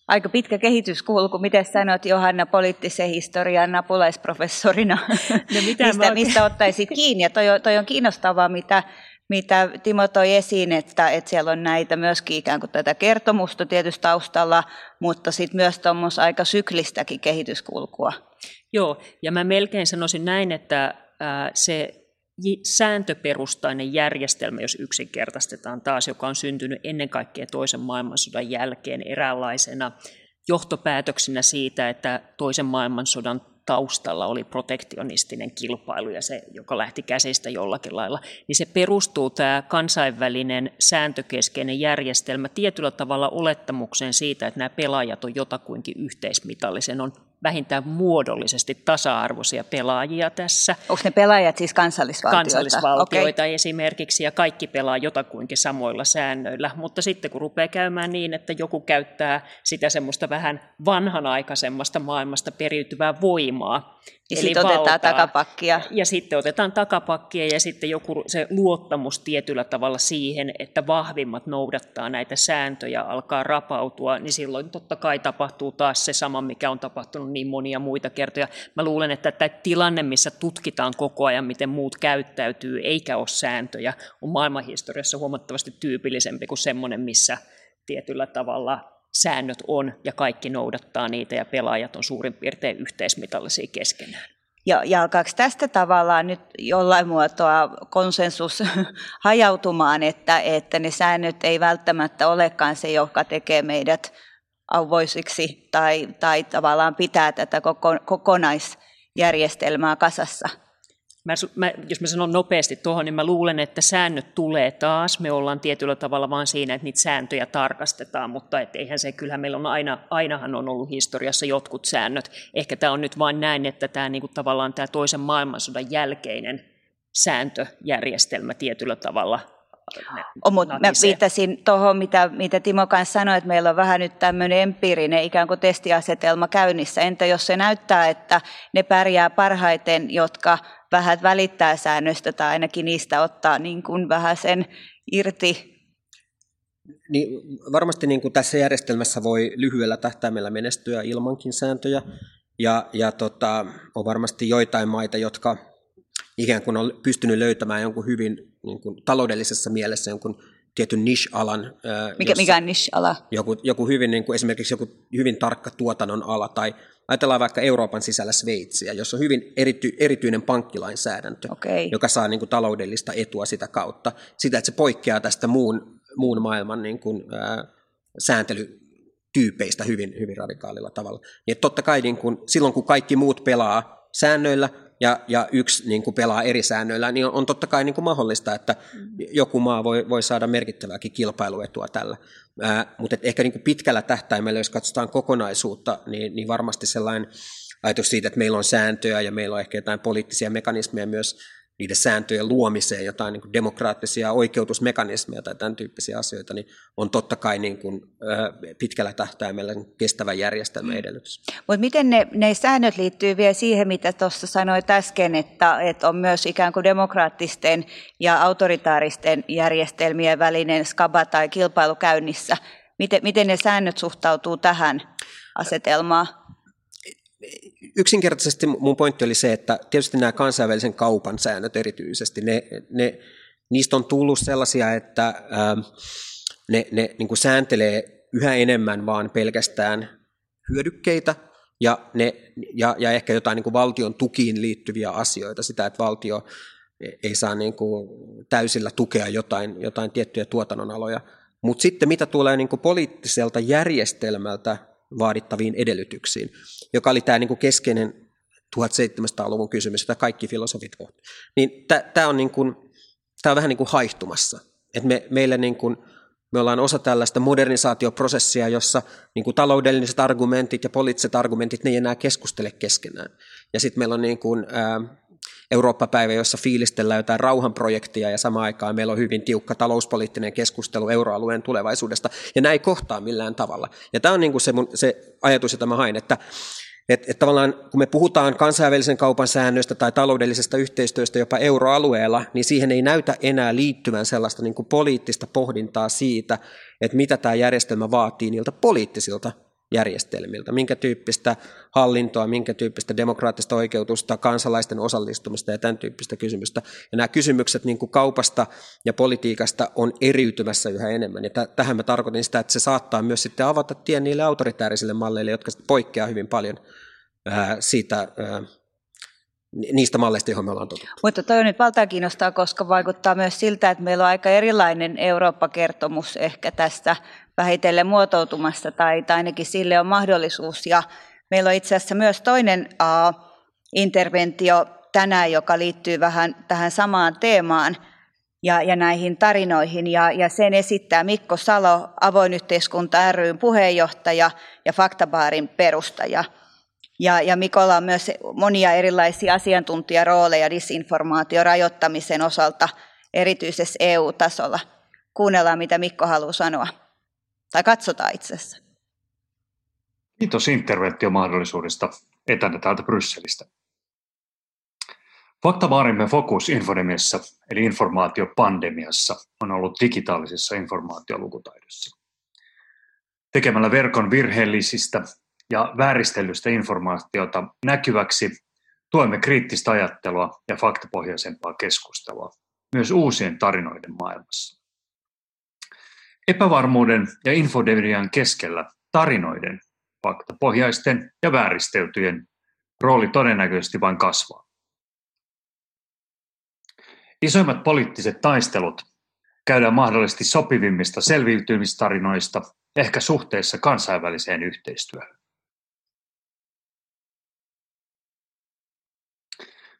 Aika pitkä kehityskulku. Miten sanot Johanna poliittisen historian apulaisprofessorina? No mitä mistä, mistä ottaisit kiinni? Ja toi, toi on kiinnostavaa, mitä mitä Timo toi esiin, että, että siellä on näitä myöskin ikään kuin tätä kertomusta tietysti taustalla, mutta sitten myös tuommoista aika syklistäkin kehityskulkua. Joo, ja mä melkein sanoisin näin, että se sääntöperustainen järjestelmä, jos yksinkertaistetaan taas, joka on syntynyt ennen kaikkea toisen maailmansodan jälkeen eräänlaisena johtopäätöksenä siitä, että toisen maailmansodan taustalla oli protektionistinen kilpailu ja se, joka lähti käsistä jollakin lailla, niin se perustuu tämä kansainvälinen sääntökeskeinen järjestelmä tietyllä tavalla olettamukseen siitä, että nämä pelaajat on jotakuinkin yhteismitallisen, on vähintään muodollisesti tasa-arvoisia pelaajia tässä. Onko ne pelaajat siis kansallisvaltioita? Kansallisvaltioita okay. esimerkiksi, ja kaikki pelaa jotakuinkin samoilla säännöillä. Mutta sitten kun rupeaa käymään niin, että joku käyttää sitä semmoista vähän vanhanaikaisemmasta maailmasta periytyvää voimaa, ja sitten otetaan takapakkia. Ja sitten otetaan takapakkia ja sitten joku se luottamus tietyllä tavalla siihen, että vahvimmat noudattaa näitä sääntöjä, alkaa rapautua, niin silloin totta kai tapahtuu taas se sama, mikä on tapahtunut niin monia muita kertoja. Mä luulen, että tämä tilanne, missä tutkitaan koko ajan, miten muut käyttäytyy, eikä ole sääntöjä, on maailmanhistoriassa huomattavasti tyypillisempi kuin semmoinen, missä tietyllä tavalla säännöt on ja kaikki noudattaa niitä ja pelaajat on suurin piirtein yhteismitallisia keskenään. Ja, ja alkaako tästä tavallaan nyt jollain muotoa konsensus hajautumaan, että, että ne säännöt ei välttämättä olekaan se, joka tekee meidät auvoisiksi tai, tai tavallaan pitää tätä koko, kokonaisjärjestelmää kasassa? Mä, mä, jos mä sanon nopeasti tuohon, niin mä luulen, että säännöt tulee taas. Me ollaan tietyllä tavalla vaan siinä, että niitä sääntöjä tarkastetaan, mutta et eihän se, kyllähän meillä on aina, ainahan on ollut historiassa jotkut säännöt. Ehkä tämä on nyt vain näin, että tämä niinku tavallaan tämä toisen maailmansodan jälkeinen sääntöjärjestelmä tietyllä tavalla Oh, mutta mä viittasin tuohon, mitä, mitä Timo kanssa sanoi, että meillä on vähän nyt tämmöinen empiirinen ikään kuin testiasetelma käynnissä. Entä jos se näyttää, että ne pärjää parhaiten, jotka vähän välittää säännöstä tai ainakin niistä ottaa niin kuin vähän sen irti? Niin, varmasti niin kuin tässä järjestelmässä voi lyhyellä tähtäimellä menestyä ilmankin sääntöjä. Ja, ja tota, on varmasti joitain maita, jotka ikään kuin on pystynyt löytämään jonkun hyvin niin kuin taloudellisessa mielessä jonkun tietyn niche-alan. Mikä, mikä on niche-ala? Joku, joku hyvin, niin kuin esimerkiksi joku hyvin tarkka tuotannon ala, tai ajatellaan vaikka Euroopan sisällä Sveitsiä, jossa on hyvin erity, erityinen pankkilainsäädäntö, okay. joka saa niin kuin, taloudellista etua sitä kautta, sitä, että se poikkeaa tästä muun, muun maailman niin kuin, ää, sääntelytyypeistä hyvin, hyvin radikaalilla tavalla. Niin, totta kai niin kuin, silloin, kun kaikki muut pelaa säännöillä, ja, ja yksi niin kuin pelaa eri säännöillä, niin on, on totta kai niin kuin mahdollista, että joku maa voi, voi saada merkittävääkin kilpailuetua tällä. Ää, mutta ehkä niin kuin pitkällä tähtäimellä, jos katsotaan kokonaisuutta, niin, niin varmasti sellainen ajatus siitä, että meillä on sääntöjä ja meillä on ehkä jotain poliittisia mekanismeja myös niiden sääntöjen luomiseen, jotain niin kuin demokraattisia oikeutusmekanismeja tai tämän tyyppisiä asioita, niin on totta kai niin kuin, pitkällä tähtäimellä kestävä järjestelmä mm. edellytys. Mutta miten ne, ne säännöt liittyy vielä siihen, mitä tuossa sanoit äsken, että, että on myös ikään kuin demokraattisten ja autoritaaristen järjestelmien välinen skaba tai kilpailu käynnissä? Miten, miten ne säännöt suhtautuu tähän asetelmaan? Yksinkertaisesti mun pointti oli se, että tietysti nämä kansainvälisen kaupan säännöt erityisesti, ne, ne, niistä on tullut sellaisia, että ähm, ne, ne niin kuin sääntelee yhä enemmän vaan pelkästään hyödykkeitä ja, ne, ja, ja ehkä jotain niin kuin valtion tukiin liittyviä asioita, sitä, että valtio ei saa niin kuin täysillä tukea jotain, jotain tiettyjä tuotannonaloja. Mutta sitten mitä tulee niin kuin poliittiselta järjestelmältä vaadittaviin edellytyksiin, joka oli tämä niin kuin keskeinen 1700-luvun kysymys, jota kaikki filosofit ovat. Niin tämä on, niin kuin, on vähän niin kuin haihtumassa. Et me, meille niin kuin, me ollaan osa tällaista modernisaatioprosessia, jossa niin kuin taloudelliset argumentit ja poliittiset argumentit, ne ei enää keskustele keskenään. Ja sitten meillä on niin kuin, ää, Eurooppa-päivä, jossa fiilistellään jotain rauhanprojektia ja samaan aikaan meillä on hyvin tiukka talouspoliittinen keskustelu euroalueen tulevaisuudesta ja näin kohtaa millään tavalla. Ja tämä on niin kuin se, mun, se ajatus, jota mä hain, että että et tavallaan kun me puhutaan kansainvälisen kaupan säännöistä tai taloudellisesta yhteistyöstä jopa euroalueella, niin siihen ei näytä enää liittyvän sellaista niin kuin poliittista pohdintaa siitä, että mitä tämä järjestelmä vaatii niiltä poliittisilta järjestelmiltä, minkä tyyppistä hallintoa, minkä tyyppistä demokraattista oikeutusta, kansalaisten osallistumista ja tämän tyyppistä kysymystä. Ja nämä kysymykset niin kuin kaupasta ja politiikasta on eriytymässä yhä enemmän. Ja tähän mä tarkoitin sitä, että se saattaa myös sitten avata tien niille autoritäärisille malleille, jotka poikkeaa hyvin paljon ää, siitä ää, niistä malleista, joihin me ollaan totuttu. Mutta toi nyt valtaa kiinnostaa, koska vaikuttaa myös siltä, että meillä on aika erilainen Eurooppa-kertomus ehkä tästä vähitellen muotoutumasta, tai, tai ainakin sille on mahdollisuus. Ja meillä on itse asiassa myös toinen uh, interventio tänään, joka liittyy vähän tähän samaan teemaan ja, ja näihin tarinoihin. Ja, ja sen esittää Mikko Salo, Avoin yhteiskunta ryn puheenjohtaja ja Faktabaarin perustaja. Ja, ja Mikolla on myös monia erilaisia asiantuntijarooleja disinformaation rajoittamisen osalta, erityisesti EU-tasolla. Kuunnellaan, mitä Mikko haluaa sanoa. Tai katsotaan itse asiassa. Kiitos interventiomahdollisuudesta etänä täältä Brysselistä. Faktabaarimme fokus infodemiassa, eli informaatiopandemiassa, on ollut digitaalisessa informaatiolukutaidossa. Tekemällä verkon virheellisistä ja vääristellystä informaatiota näkyväksi tuemme kriittistä ajattelua ja faktapohjaisempaa keskustelua myös uusien tarinoiden maailmassa. Epävarmuuden ja infodemian keskellä tarinoiden, faktapohjaisten ja vääristeltyjen rooli todennäköisesti vain kasvaa. Isoimmat poliittiset taistelut käydään mahdollisesti sopivimmista selviytymistarinoista, ehkä suhteessa kansainväliseen yhteistyöhön.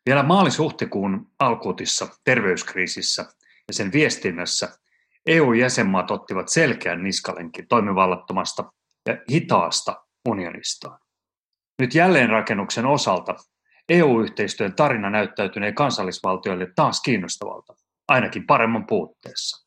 Vielä maalis-huhtikuun alkuutissa terveyskriisissä ja sen viestinnässä EU-jäsenmaat ottivat selkeän niskalenkin toimivallattomasta ja hitaasta unionistaan. Nyt jälleenrakennuksen osalta EU-yhteistyön tarina näyttäytynee kansallisvaltioille taas kiinnostavalta, ainakin paremman puutteessa.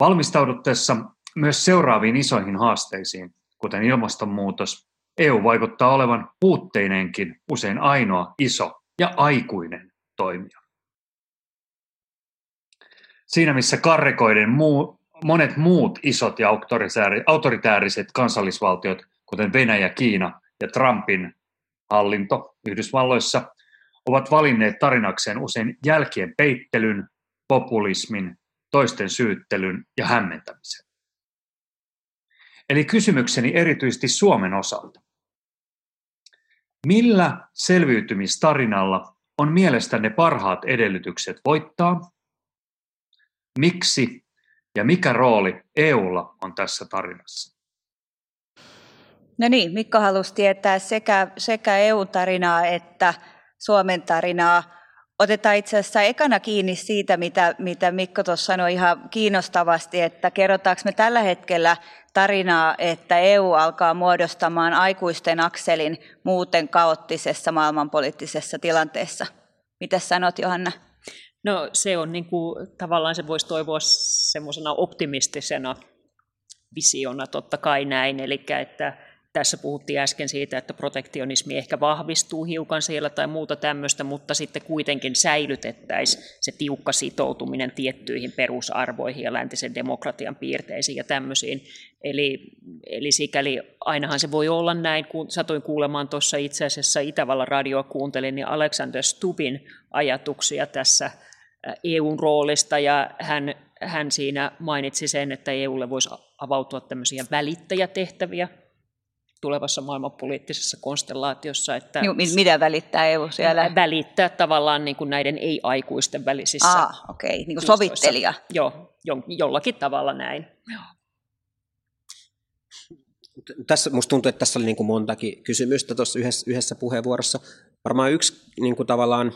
Valmistauduttaessa myös seuraaviin isoihin haasteisiin, kuten ilmastonmuutos, EU vaikuttaa olevan puutteinenkin usein ainoa iso ja aikuinen toimija. Siinä missä karrekoiden muu, monet muut isot ja autoritääriset kansallisvaltiot, kuten Venäjä, Kiina ja Trumpin hallinto Yhdysvalloissa, ovat valinneet tarinakseen usein jälkien peittelyn, populismin, toisten syyttelyn ja hämmentämisen. Eli kysymykseni erityisesti Suomen osalta. Millä selviytymistarinalla on mielestänne parhaat edellytykset voittaa? Miksi ja mikä rooli EUlla on tässä tarinassa? No niin, Mikko halusi tietää sekä, sekä EU-tarinaa että Suomen tarinaa. Otetaan itse asiassa ekana kiinni siitä, mitä, mitä Mikko tuossa sanoi ihan kiinnostavasti, että kerrotaanko me tällä hetkellä tarinaa, että EU alkaa muodostamaan aikuisten akselin muuten kaoottisessa maailmanpoliittisessa tilanteessa. Mitä sanot, Johanna? No se on niin kuin, tavallaan se voisi toivoa semmoisena optimistisena visiona totta kai näin, eli että tässä puhuttiin äsken siitä, että protektionismi ehkä vahvistuu hiukan siellä tai muuta tämmöistä, mutta sitten kuitenkin säilytettäisiin se tiukka sitoutuminen tiettyihin perusarvoihin ja läntisen demokratian piirteisiin ja tämmöisiin. Eli, eli sikäli ainahan se voi olla näin, kun satoin kuulemaan tuossa itse asiassa Itävallan radioa kuuntelin, niin Alexander Stubin ajatuksia tässä EUn roolista ja hän, hän siinä mainitsi sen, että EUlle voisi avautua tämmöisiä välittäjätehtäviä tulevassa maailmanpoliittisessa konstellaatiossa. Että Mitä välittää EU siellä? Välittää tavallaan niin kuin näiden ei-aikuisten välisissä Ah, okei, okay. niin kuin sovittelija. Joo, jo, jollakin tavalla näin. Tässä musta tuntuu, että tässä oli niin kuin montakin kysymystä tuossa yhdessä, yhdessä puheenvuorossa. Varmaan yksi niin kuin tavallaan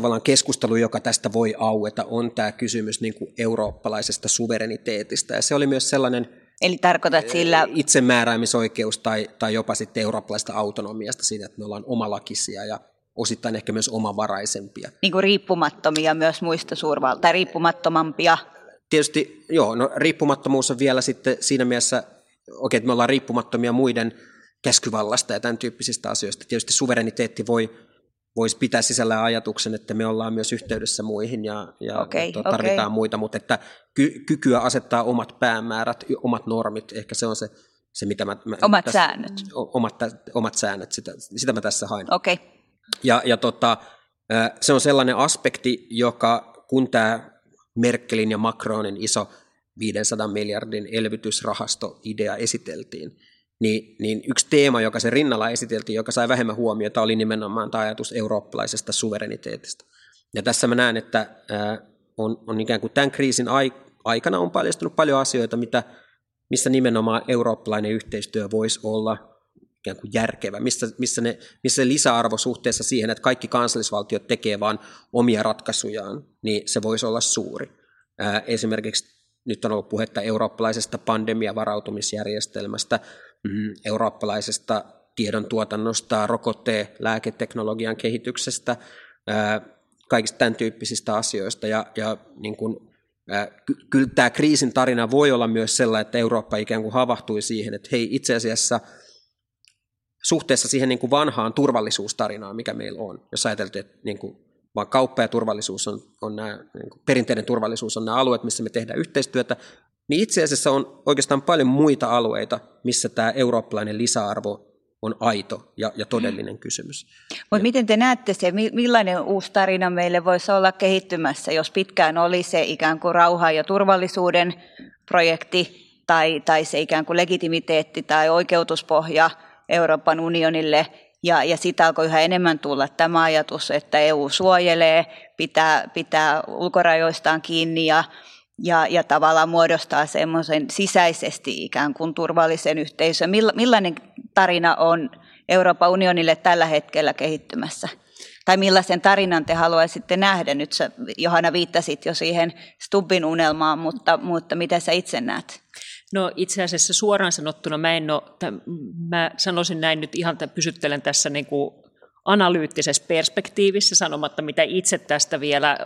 tavallaan keskustelu, joka tästä voi aueta, on tämä kysymys niin kuin eurooppalaisesta suvereniteetista. Ja se oli myös sellainen Eli tarkoitat sillä... Itsemääräämisoikeus tai, tai jopa sitten eurooppalaista autonomiasta siitä, että me ollaan omalakisia ja osittain ehkä myös omavaraisempia. Niin kuin riippumattomia myös muista suurvalta, tai riippumattomampia. Tietysti, joo, no riippumattomuus on vielä sitten siinä mielessä, okei, että me ollaan riippumattomia muiden käskyvallasta ja tämän tyyppisistä asioista. Tietysti suvereniteetti voi voisi pitää sisällä ajatuksen, että me ollaan myös yhteydessä muihin ja, ja okay, tarvitaan okay. muita, mutta että ky- kykyä asettaa omat päämäärät, omat normit, ehkä se on se, se mitä mä... mä omat tässä, säännöt. Omat, omat säännöt, sitä, sitä mä tässä hain. Okay. Ja, ja tota, se on sellainen aspekti, joka kun tämä Merkelin ja Macronin iso 500 miljardin elvytysrahasto-idea esiteltiin, niin, niin yksi teema, joka se rinnalla esiteltiin, joka sai vähemmän huomiota, oli nimenomaan tämä ajatus eurooppalaisesta suvereniteetista. Ja tässä mä näen, että on, on ikään kuin tämän kriisin aikana on paljastunut paljon asioita, mitä, missä nimenomaan eurooppalainen yhteistyö voisi olla ikään kuin järkevä, missä, missä, ne, missä lisäarvo suhteessa siihen, että kaikki kansallisvaltiot tekee vain omia ratkaisujaan, niin se voisi olla suuri. Esimerkiksi nyt on ollut puhetta eurooppalaisesta pandemiavarautumisjärjestelmästä, eurooppalaisesta tiedon tuotannosta, rokotteen, lääketeknologian kehityksestä, kaikista tämän tyyppisistä asioista. Ja, ja niin kuin, kyllä tämä kriisin tarina voi olla myös sellainen, että Eurooppa ikään kuin havahtui siihen, että hei itse asiassa – suhteessa siihen niin kuin vanhaan turvallisuustarinaan, mikä meillä on. Jos ajateltiin, että niin kuin, vaan kauppa ja turvallisuus on, on nämä, niin kuin perinteinen turvallisuus on nämä alueet, missä me tehdään yhteistyötä, niin itse asiassa on oikeastaan paljon muita alueita, missä tämä eurooppalainen lisäarvo on aito ja, ja todellinen kysymys. Mutta miten te näette se, millainen uusi tarina meille voisi olla kehittymässä, jos pitkään oli se ikään kuin rauha ja turvallisuuden projekti tai, tai se ikään kuin legitimiteetti tai oikeutuspohja – Euroopan unionille ja, ja sitä alkoi yhä enemmän tulla tämä ajatus, että EU suojelee, pitää, pitää ulkorajoistaan kiinni ja, ja, ja tavallaan muodostaa semmoisen sisäisesti ikään kuin turvallisen yhteisön. Millainen tarina on Euroopan unionille tällä hetkellä kehittymässä? Tai millaisen tarinan te haluaisitte nähdä? Nyt sä, Johanna, viittasit jo siihen Stubbin unelmaan, mutta, mutta mitä sä itse näet? No itse asiassa suoraan sanottuna mä en ole, mä sanoisin näin nyt ihan, pysyttelen tässä niin kuin analyyttisessä perspektiivissä sanomatta, mitä itse tästä vielä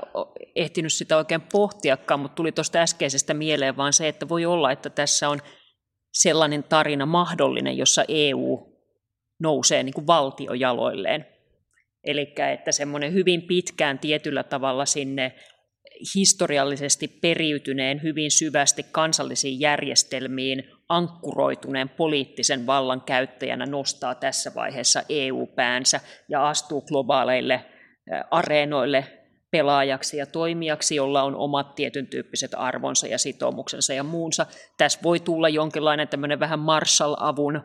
ehtinyt sitä oikein pohtiakaan, mutta tuli tuosta äskeisestä mieleen vaan se, että voi olla, että tässä on sellainen tarina mahdollinen, jossa EU nousee niin kuin valtiojaloilleen. Eli että semmoinen hyvin pitkään tietyllä tavalla sinne historiallisesti periytyneen hyvin syvästi kansallisiin järjestelmiin ankkuroituneen poliittisen vallan käyttäjänä nostaa tässä vaiheessa EU-päänsä ja astuu globaaleille areenoille pelaajaksi ja toimijaksi, jolla on omat tietyn tyyppiset arvonsa ja sitoumuksensa ja muunsa. Tässä voi tulla jonkinlainen tämmöinen vähän Marshall-avun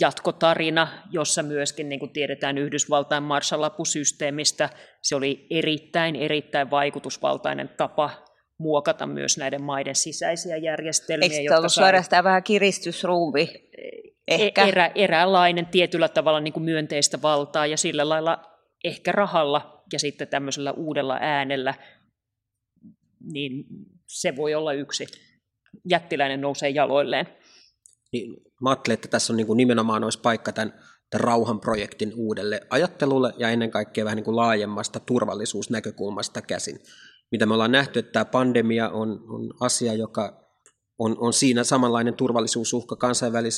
jatkotarina, jossa myöskin niin kuin tiedetään Yhdysvaltain Marshall-apusysteemistä, se oli erittäin, erittäin vaikutusvaltainen tapa muokata myös näiden maiden sisäisiä järjestelmiä. Eikö ollut suorastaan vähän kiristysruuvi? E- ehkä. Erä, eräänlainen tietyllä tavalla niin kuin myönteistä valtaa ja sillä lailla ehkä rahalla ja sitten tämmöisellä uudella äänellä, niin se voi olla yksi jättiläinen nousee jaloilleen. Niin, mä ajattelen, että tässä on niin kuin nimenomaan olisi paikka tämän, tämän rauhanprojektin uudelle ajattelulle ja ennen kaikkea vähän niin kuin laajemmasta turvallisuusnäkökulmasta käsin. Mitä me ollaan nähty, että tämä pandemia on, on asia, joka on, on siinä samanlainen turvallisuusuhka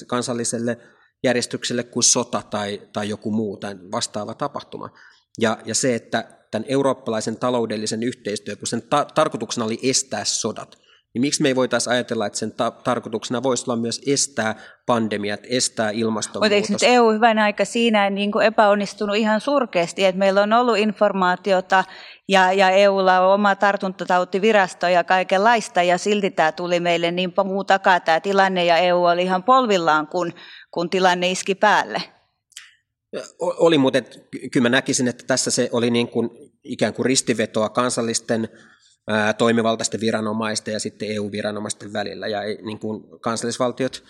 kansalliselle järjestykselle kuin sota tai, tai joku muu tämän vastaava tapahtuma. Ja, ja se, että tämän eurooppalaisen taloudellisen yhteistyön, kun sen ta- tarkoituksena oli estää sodat, niin miksi me ei voitaisiin ajatella, että sen ta- tarkoituksena voisi olla myös estää pandemiat, estää ilmastonmuutos? Mutta eikö nyt EU hyvän aika siinä niin kuin epäonnistunut ihan surkeasti, että meillä on ollut informaatiota ja, ja EUlla on oma tartuntatautivirasto ja kaikenlaista ja silti tämä tuli meille niin muu takaa tämä tilanne ja EU oli ihan polvillaan, kun, kun tilanne iski päälle. Oli, mutta kyllä mä näkisin, että tässä se oli niin kuin, ikään kuin ristivetoa kansallisten toimivaltaisten viranomaisten ja sitten EU-viranomaisten välillä. Ja niin kuin kansallisvaltiot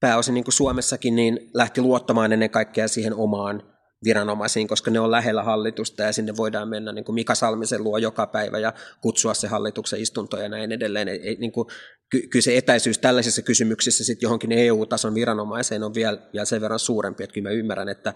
pääosin niin kuin Suomessakin niin lähti luottamaan ennen kaikkea siihen omaan viranomaisiin, koska ne on lähellä hallitusta ja sinne voidaan mennä niin kuin Mika Salmisen luo joka päivä ja kutsua se hallituksen istuntoja ja näin edelleen. Ei, niin kuin, ky, kyllä se etäisyys tällaisissa kysymyksissä sitten johonkin EU-tason viranomaiseen on vielä, vielä sen verran suurempi, että kyllä mä ymmärrän, että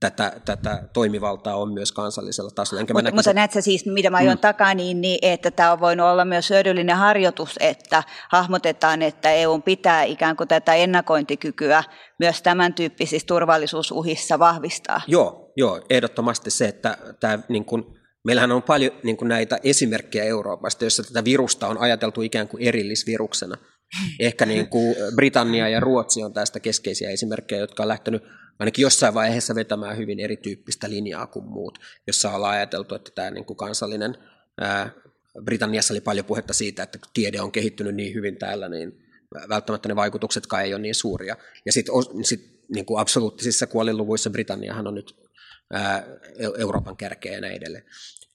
tätä, tätä toimivaltaa on myös kansallisella tasolla. Enkä mutta, mutta näetkö siis, mitä mä ajon mm. takaa, niin, niin, että tämä on voinut olla myös hyödyllinen harjoitus, että hahmotetaan, että EU pitää ikään kuin tätä ennakointikykyä myös tämän tyyppisissä turvallisuusuhissa vahvistaa. Joo, joo ehdottomasti se, että tämä niin kuin, Meillähän on paljon niin kuin näitä esimerkkejä Euroopasta, jossa tätä virusta on ajateltu ikään kuin erillisviruksena. Ehkä niin kuin Britannia ja Ruotsi on tästä keskeisiä esimerkkejä, jotka on lähtenyt ainakin jossain vaiheessa vetämään hyvin erityyppistä linjaa kuin muut, jossa ollaan ajateltu, että tämä niin kuin kansallinen, ää, Britanniassa oli paljon puhetta siitä, että tiede on kehittynyt niin hyvin täällä, niin välttämättä ne vaikutuksetkaan ei ole niin suuria. Ja sitten sit, niin kuin absoluuttisissa kuolinluvuissa Britanniahan on nyt ää, Euroopan kärkeä ja näin edelleen.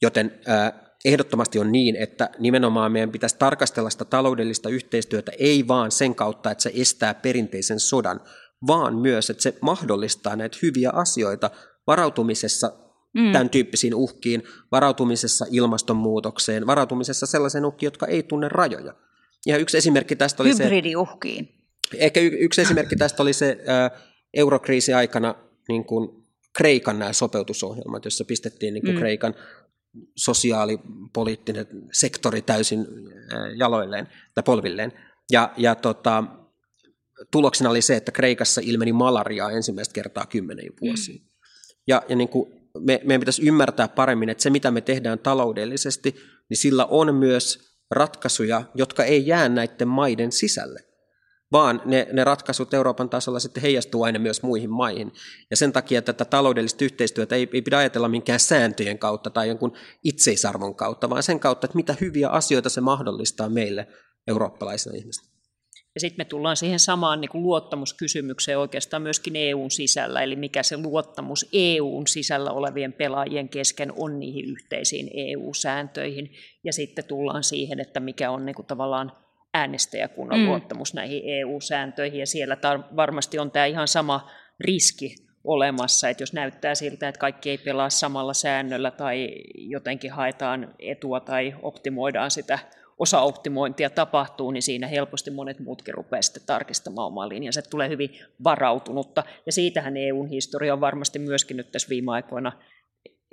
Joten ää, ehdottomasti on niin, että nimenomaan meidän pitäisi tarkastella sitä taloudellista yhteistyötä ei vaan sen kautta, että se estää perinteisen sodan, vaan myös, että se mahdollistaa näitä hyviä asioita varautumisessa mm. tämän tyyppisiin uhkiin, varautumisessa ilmastonmuutokseen, varautumisessa sellaiseen uhkiin, jotka ei tunne rajoja. Ja yksi esimerkki tästä oli Hybridiuhkiin. se... Ehkä y- yksi esimerkki tästä oli se äh, eurokriisi aikana niin kuin Kreikan nämä sopeutusohjelmat, jossa pistettiin niin kuin mm. Kreikan sosiaalipoliittinen sektori täysin jaloilleen tai polvilleen. Ja, ja tota, tuloksena oli se, että Kreikassa ilmeni malaria ensimmäistä kertaa kymmenen vuosiin. Mm. Ja, ja niin kuin me, meidän pitäisi ymmärtää paremmin, että se mitä me tehdään taloudellisesti, niin sillä on myös ratkaisuja, jotka ei jää näiden maiden sisälle vaan ne, ne ratkaisut Euroopan tasolla sitten heijastuu aina myös muihin maihin. Ja sen takia tätä taloudellista yhteistyötä ei, ei pidä ajatella minkään sääntöjen kautta tai jonkun itseisarvon kautta, vaan sen kautta, että mitä hyviä asioita se mahdollistaa meille eurooppalaisina ihmisinä. Ja sitten me tullaan siihen samaan niin kuin luottamuskysymykseen oikeastaan myöskin EUn sisällä, eli mikä se luottamus EUn sisällä olevien pelaajien kesken on niihin yhteisiin EU-sääntöihin. Ja sitten tullaan siihen, että mikä on niin kuin tavallaan äänestäjäkunnan mm. luottamus näihin EU-sääntöihin, ja siellä tar- varmasti on tämä ihan sama riski olemassa, että jos näyttää siltä, että kaikki ei pelaa samalla säännöllä tai jotenkin haetaan etua tai optimoidaan sitä osaoptimointia tapahtuu, niin siinä helposti monet muutkin rupeaa sitten tarkistamaan omaa linjansa. Se tulee hyvin varautunutta, ja siitähän EUn historia on varmasti myöskin nyt tässä viime aikoina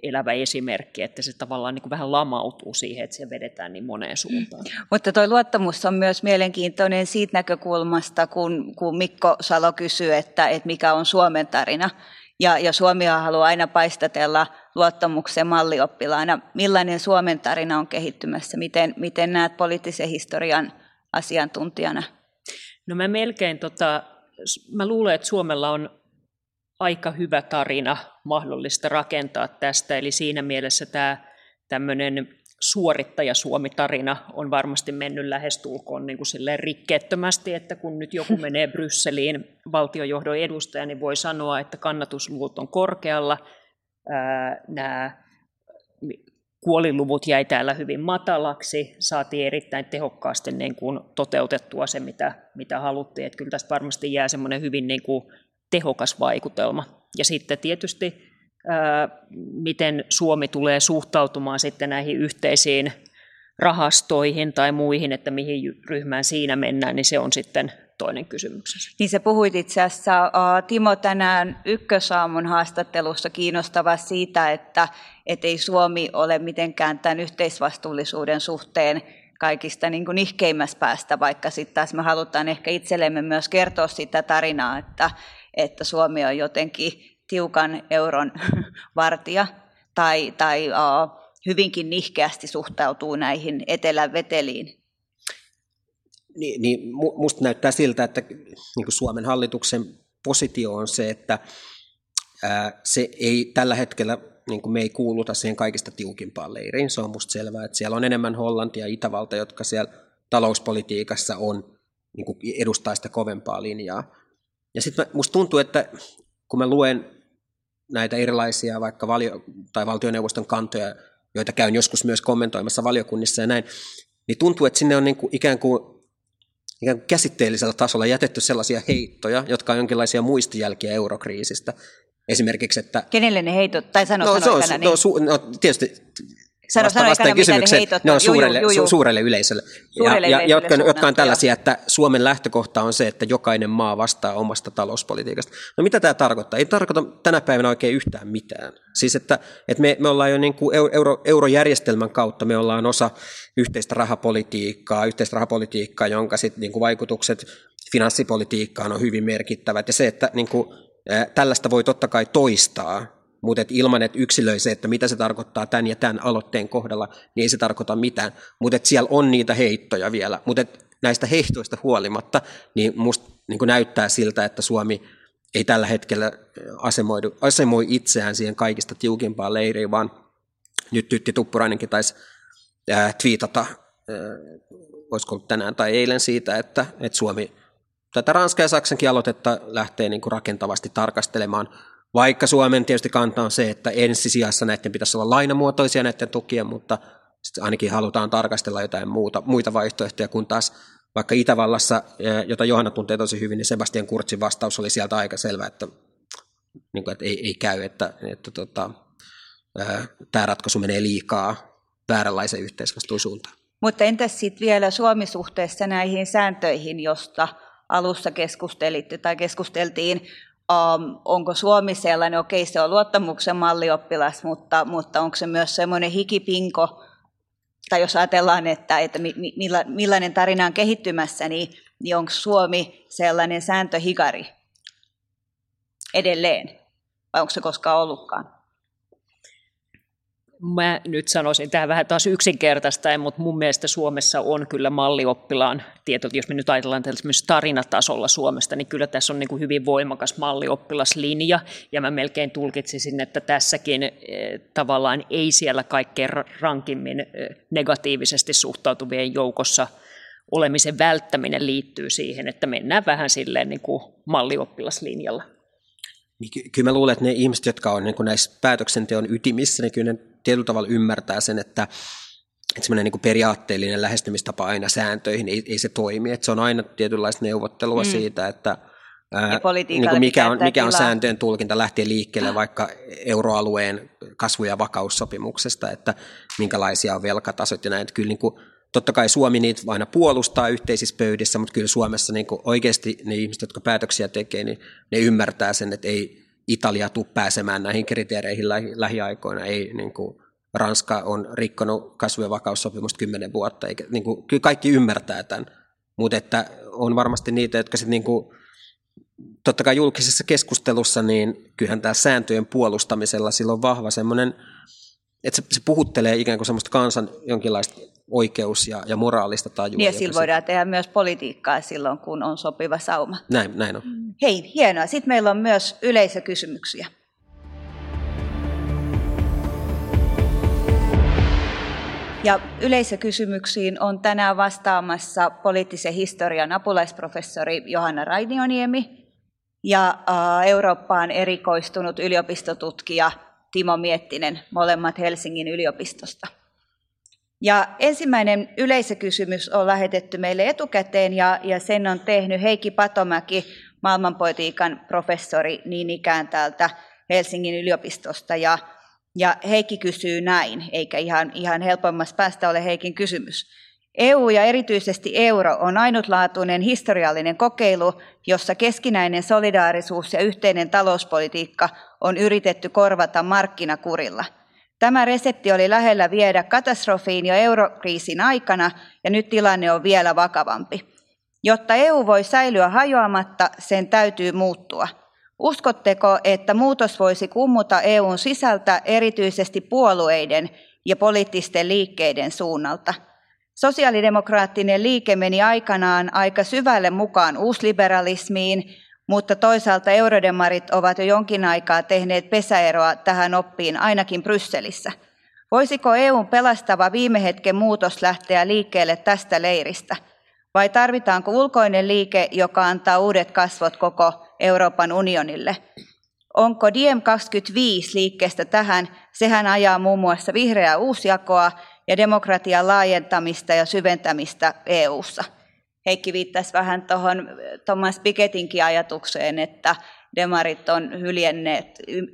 elävä esimerkki, että se tavallaan niin kuin vähän lamautuu siihen, että se vedetään niin moneen suuntaan. Mm. Mutta tuo luottamus on myös mielenkiintoinen siitä näkökulmasta, kun, kun Mikko Salo kysyy, että, että mikä on Suomen tarina. Ja, ja Suomi haluaa aina paistatella luottamuksen mallioppilaana. Millainen Suomen tarina on kehittymässä? Miten, miten näet poliittisen historian asiantuntijana? No mä melkein, tota, mä luulen, että Suomella on aika hyvä tarina mahdollista rakentaa tästä. Eli siinä mielessä tämä tämmöinen suorittaja Suomi-tarina on varmasti mennyt lähestulkoon niin kuin silleen rikkeettömästi, että kun nyt joku menee Brysseliin valtiojohdon edustaja, niin voi sanoa, että kannatusluvut on korkealla, nämä kuoliluvut jäi täällä hyvin matalaksi, saatiin erittäin tehokkaasti niin kuin toteutettua se, mitä, mitä haluttiin. Että kyllä tästä varmasti jää semmoinen hyvin niin kuin tehokas vaikutelma. Ja sitten tietysti, miten Suomi tulee suhtautumaan sitten näihin yhteisiin rahastoihin tai muihin, että mihin ryhmään siinä mennään, niin se on sitten toinen kysymys. Niin sä puhuit itse asiassa, Timo, tänään Ykkösaamun haastattelussa kiinnostava siitä, että et ei Suomi ole mitenkään tämän yhteisvastuullisuuden suhteen kaikista niin kuin ihkeimmässä päästä, vaikka sitten taas me halutaan ehkä itsellemme myös kertoa sitä tarinaa, että, että Suomi on jotenkin tiukan euron vartija tai, tai uh, hyvinkin nihkeästi suhtautuu näihin etelän veteliin. Niin, niin musta näyttää siltä, että niin Suomen hallituksen positio on se, että ää, se ei tällä hetkellä, niin kuin me ei kuuluta siihen kaikista tiukimpaan leiriin. Se on musta selvää, että siellä on enemmän Hollantia ja Itävalta, jotka siellä talouspolitiikassa on, niin kuin edustaa sitä kovempaa linjaa. Ja sitten musta tuntuu, että kun mä luen näitä erilaisia vaikka valio- tai valtioneuvoston kantoja, joita käyn joskus myös kommentoimassa valiokunnissa ja näin, niin tuntuu, että sinne on niin kuin ikään, kuin, ikään kuin käsitteellisellä tasolla jätetty sellaisia heittoja, jotka on jonkinlaisia muistijälkiä eurokriisistä. Esimerkiksi, että... Kenelle ne heitot, tai sano, no, sano, se on, no, su, no, tietysti Sano, vasta, vastaan kysymykseen, ne, on suurelle, juu, juu, juu. suurelle yleisölle, suurelle ja, yleisölle ja jotka, jotka on tällaisia, että Suomen lähtökohta on se, että jokainen maa vastaa omasta talouspolitiikasta. No mitä tämä tarkoittaa? Ei tarkoita tänä päivänä oikein yhtään mitään. Siis että, että me, me ollaan jo niin kuin euro, eurojärjestelmän kautta, me ollaan osa yhteistä rahapolitiikkaa, yhteistä rahapolitiikkaa, jonka sit niin kuin vaikutukset finanssipolitiikkaan on hyvin merkittävät. Ja se, että niin kuin, tällaista voi totta kai toistaa, mutta et ilman, että yksilöi se, että mitä se tarkoittaa tämän ja tämän aloitteen kohdalla, niin ei se tarkoita mitään. Mutta siellä on niitä heittoja vielä. Mutta näistä heittoista huolimatta, niin musta niin näyttää siltä, että Suomi ei tällä hetkellä asemoidu, asemoi itseään siihen kaikista tiukimpaan leiriin, vaan nyt Tytti Tuppurainenkin taisi ää, twiitata ää, olisiko tänään tai eilen siitä, että, että Suomi tätä Ranska ja Saksankin aloitetta lähtee niin rakentavasti tarkastelemaan, vaikka Suomen tietysti kanta on se, että ensisijassa näiden pitäisi olla lainamuotoisia näiden tukien, mutta ainakin halutaan tarkastella jotain muuta, muita vaihtoehtoja, kun taas vaikka Itävallassa, jota Johanna tuntee tosi hyvin, niin Sebastian Kurtsin vastaus oli sieltä aika selvä, että, niin kuin, että ei, ei käy, että, että tota, tämä ratkaisu menee liikaa vääränlaisen yhteisvastuun suuntaan. Mutta entäs sitten vielä Suomi-suhteessa näihin sääntöihin, josta alussa keskustelitte tai keskusteltiin, um, onko Suomi sellainen, okei okay, se on luottamuksen mallioppilas, mutta, mutta onko se myös semmoinen hikipinko, tai jos ajatellaan, että, että milla, millainen tarina on kehittymässä, niin, niin onko Suomi sellainen sääntöhikari edelleen, vai onko se koskaan ollutkaan? Mä nyt sanoisin tähän vähän taas yksinkertaista, mutta mun mielestä Suomessa on kyllä mallioppilaan, tietysti jos me nyt ajatellaan esimerkiksi tarinatasolla Suomesta, niin kyllä tässä on niin kuin hyvin voimakas mallioppilaslinja, ja mä melkein tulkitsisin, että tässäkin eh, tavallaan ei siellä kaikkein rankimmin eh, negatiivisesti suhtautuvien joukossa olemisen välttäminen liittyy siihen, että mennään vähän silleen niin kuin mallioppilaslinjalla. Niin kyllä mä luulen, että ne ihmiset, jotka on niin näissä päätöksenteon ytimissä, niin kyllä ne tietyllä tavalla ymmärtää sen, että, että semmoinen niin periaatteellinen lähestymistapa aina sääntöihin ei, ei se toimi. Että se on aina tietynlaista neuvottelua mm. siitä, että ää, niin kuin mikä, on, mikä on sääntöjen tulkinta lähtien liikkeelle vaikka euroalueen kasvu- ja vakaussopimuksesta, että minkälaisia on velkatasot ja näin. Että kyllä niin kuin, totta kai Suomi niitä aina puolustaa yhteisissä pöydissä, mutta kyllä Suomessa niin oikeasti ne ihmiset, jotka päätöksiä tekee, niin ne ymmärtää sen, että ei Italia tule pääsemään näihin kriteereihin lähiaikoina. Ei, niin kuin, Ranska on rikkonut kasvu- ja vakaussopimusta kymmenen vuotta, eikä, niin kuin, kyllä kaikki ymmärtää tämän, mutta että on varmasti niitä, jotka sitten niin totta kai julkisessa keskustelussa, niin kyllähän tämä sääntöjen puolustamisella silloin vahva semmoinen, että se, se puhuttelee ikään kuin semmoista kansan jonkinlaista oikeus- ja, ja moraalista tajua. Niin ja sillä voidaan se... tehdä myös politiikkaa silloin, kun on sopiva sauma. Näin, näin on. Hei, hienoa. Sitten meillä on myös yleisökysymyksiä. Ja yleisökysymyksiin on tänään vastaamassa poliittisen historian apulaisprofessori Johanna Rainioniemi ja Eurooppaan erikoistunut yliopistotutkija Timo Miettinen, molemmat Helsingin yliopistosta. Ja ensimmäinen yleisökysymys on lähetetty meille etukäteen ja, ja sen on tehnyt Heikki Patomäki, maailmanpolitiikan professori niin ikään täältä Helsingin yliopistosta. Ja, ja Heikki kysyy näin, eikä ihan, ihan helpommassa päästä ole Heikin kysymys. EU ja erityisesti euro on ainutlaatuinen historiallinen kokeilu, jossa keskinäinen solidaarisuus ja yhteinen talouspolitiikka on yritetty korvata markkinakurilla – Tämä resepti oli lähellä viedä katastrofiin jo eurokriisin aikana ja nyt tilanne on vielä vakavampi. Jotta EU voi säilyä hajoamatta, sen täytyy muuttua. Uskotteko, että muutos voisi kummuta EUn sisältä erityisesti puolueiden ja poliittisten liikkeiden suunnalta? Sosiaalidemokraattinen liike meni aikanaan aika syvälle mukaan uusliberalismiin, mutta toisaalta eurodemarit ovat jo jonkin aikaa tehneet pesäeroa tähän oppiin ainakin Brysselissä. Voisiko EUn pelastava viime hetken muutos lähteä liikkeelle tästä leiristä? Vai tarvitaanko ulkoinen liike, joka antaa uudet kasvot koko Euroopan unionille? Onko Diem 25 liikkeestä tähän? Sehän ajaa muun muassa vihreää uusjakoa ja demokratian laajentamista ja syventämistä EU:ssa. Heikki viittasi vähän tuohon Thomas Pikettinkin ajatukseen, että demarit on hyljenneet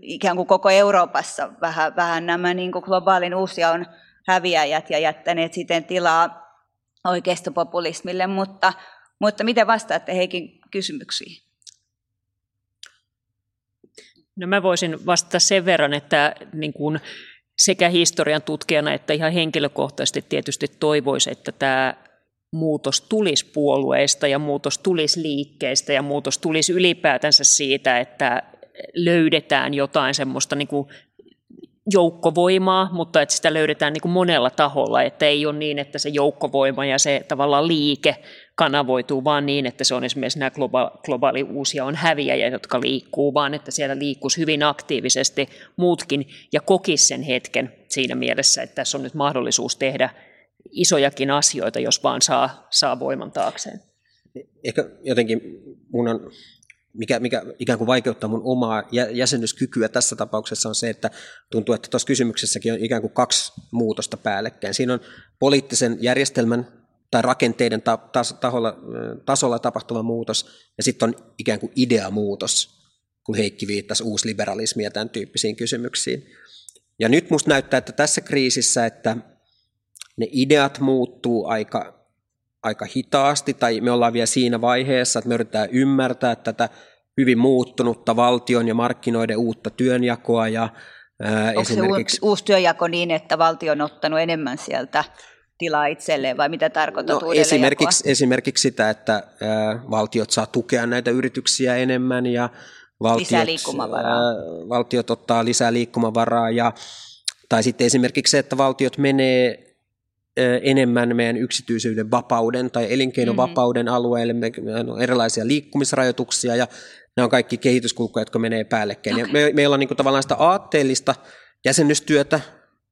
ikään kuin koko Euroopassa vähän, vähän nämä niin kuin globaalin on häviäjät ja jättäneet siten tilaa oikeistopopulismille, mutta, mutta miten vastaatte Heikin kysymyksiin? No mä voisin vastata sen verran, että niin kuin sekä historian tutkijana että ihan henkilökohtaisesti tietysti toivoisi, että tämä muutos tulisi puolueista ja muutos tulisi liikkeistä ja muutos tulisi ylipäätänsä siitä, että löydetään jotain semmoista niin kuin joukkovoimaa, mutta että sitä löydetään niin kuin monella taholla, että ei ole niin, että se joukkovoima ja se tavallaan liike kanavoituu vaan niin, että se on esimerkiksi nämä globaali, globaali uusia on häviäjä, jotka liikkuu, vaan että siellä liikkuisi hyvin aktiivisesti muutkin ja kokisi sen hetken siinä mielessä, että tässä on nyt mahdollisuus tehdä isojakin asioita, jos vaan saa, saa voiman taakseen. Ehkä jotenkin mun on mikä, mikä ikään kuin vaikeuttaa mun omaa jäsennyskykyä tässä tapauksessa on se, että tuntuu, että tuossa kysymyksessäkin on ikään kuin kaksi muutosta päällekkäin. Siinä on poliittisen järjestelmän tai rakenteiden taholla, tasolla tapahtuva muutos, ja sitten on ikään kuin ideamuutos, kun Heikki viittasi uusliberalismia ja tämän tyyppisiin kysymyksiin. Ja nyt musta näyttää, että tässä kriisissä, että ne ideat muuttuu aika aika hitaasti, tai me ollaan vielä siinä vaiheessa, että me yritetään ymmärtää tätä hyvin muuttunutta valtion ja markkinoiden uutta työnjakoa. Ja, ää, Onko esimerkiksi... se uusi työnjako niin, että valtio on ottanut enemmän sieltä tilaa itselleen, vai mitä tarkoitat no, esimerkiksi, esimerkiksi sitä, että ää, valtiot saa tukea näitä yrityksiä enemmän, ja valtiot, lisää liikkumavaraa. Ää, valtiot ottaa lisää liikkumavaraa, ja, tai sitten esimerkiksi se, että valtiot menee enemmän meidän yksityisyyden vapauden tai elinkeinovapauden mm-hmm. alueelle. Meillä on erilaisia liikkumisrajoituksia ja ne on kaikki kehityskulkuja, jotka menee päällekkäin. Okay. Ja me, meillä on niin kuin tavallaan sitä aatteellista jäsennystyötä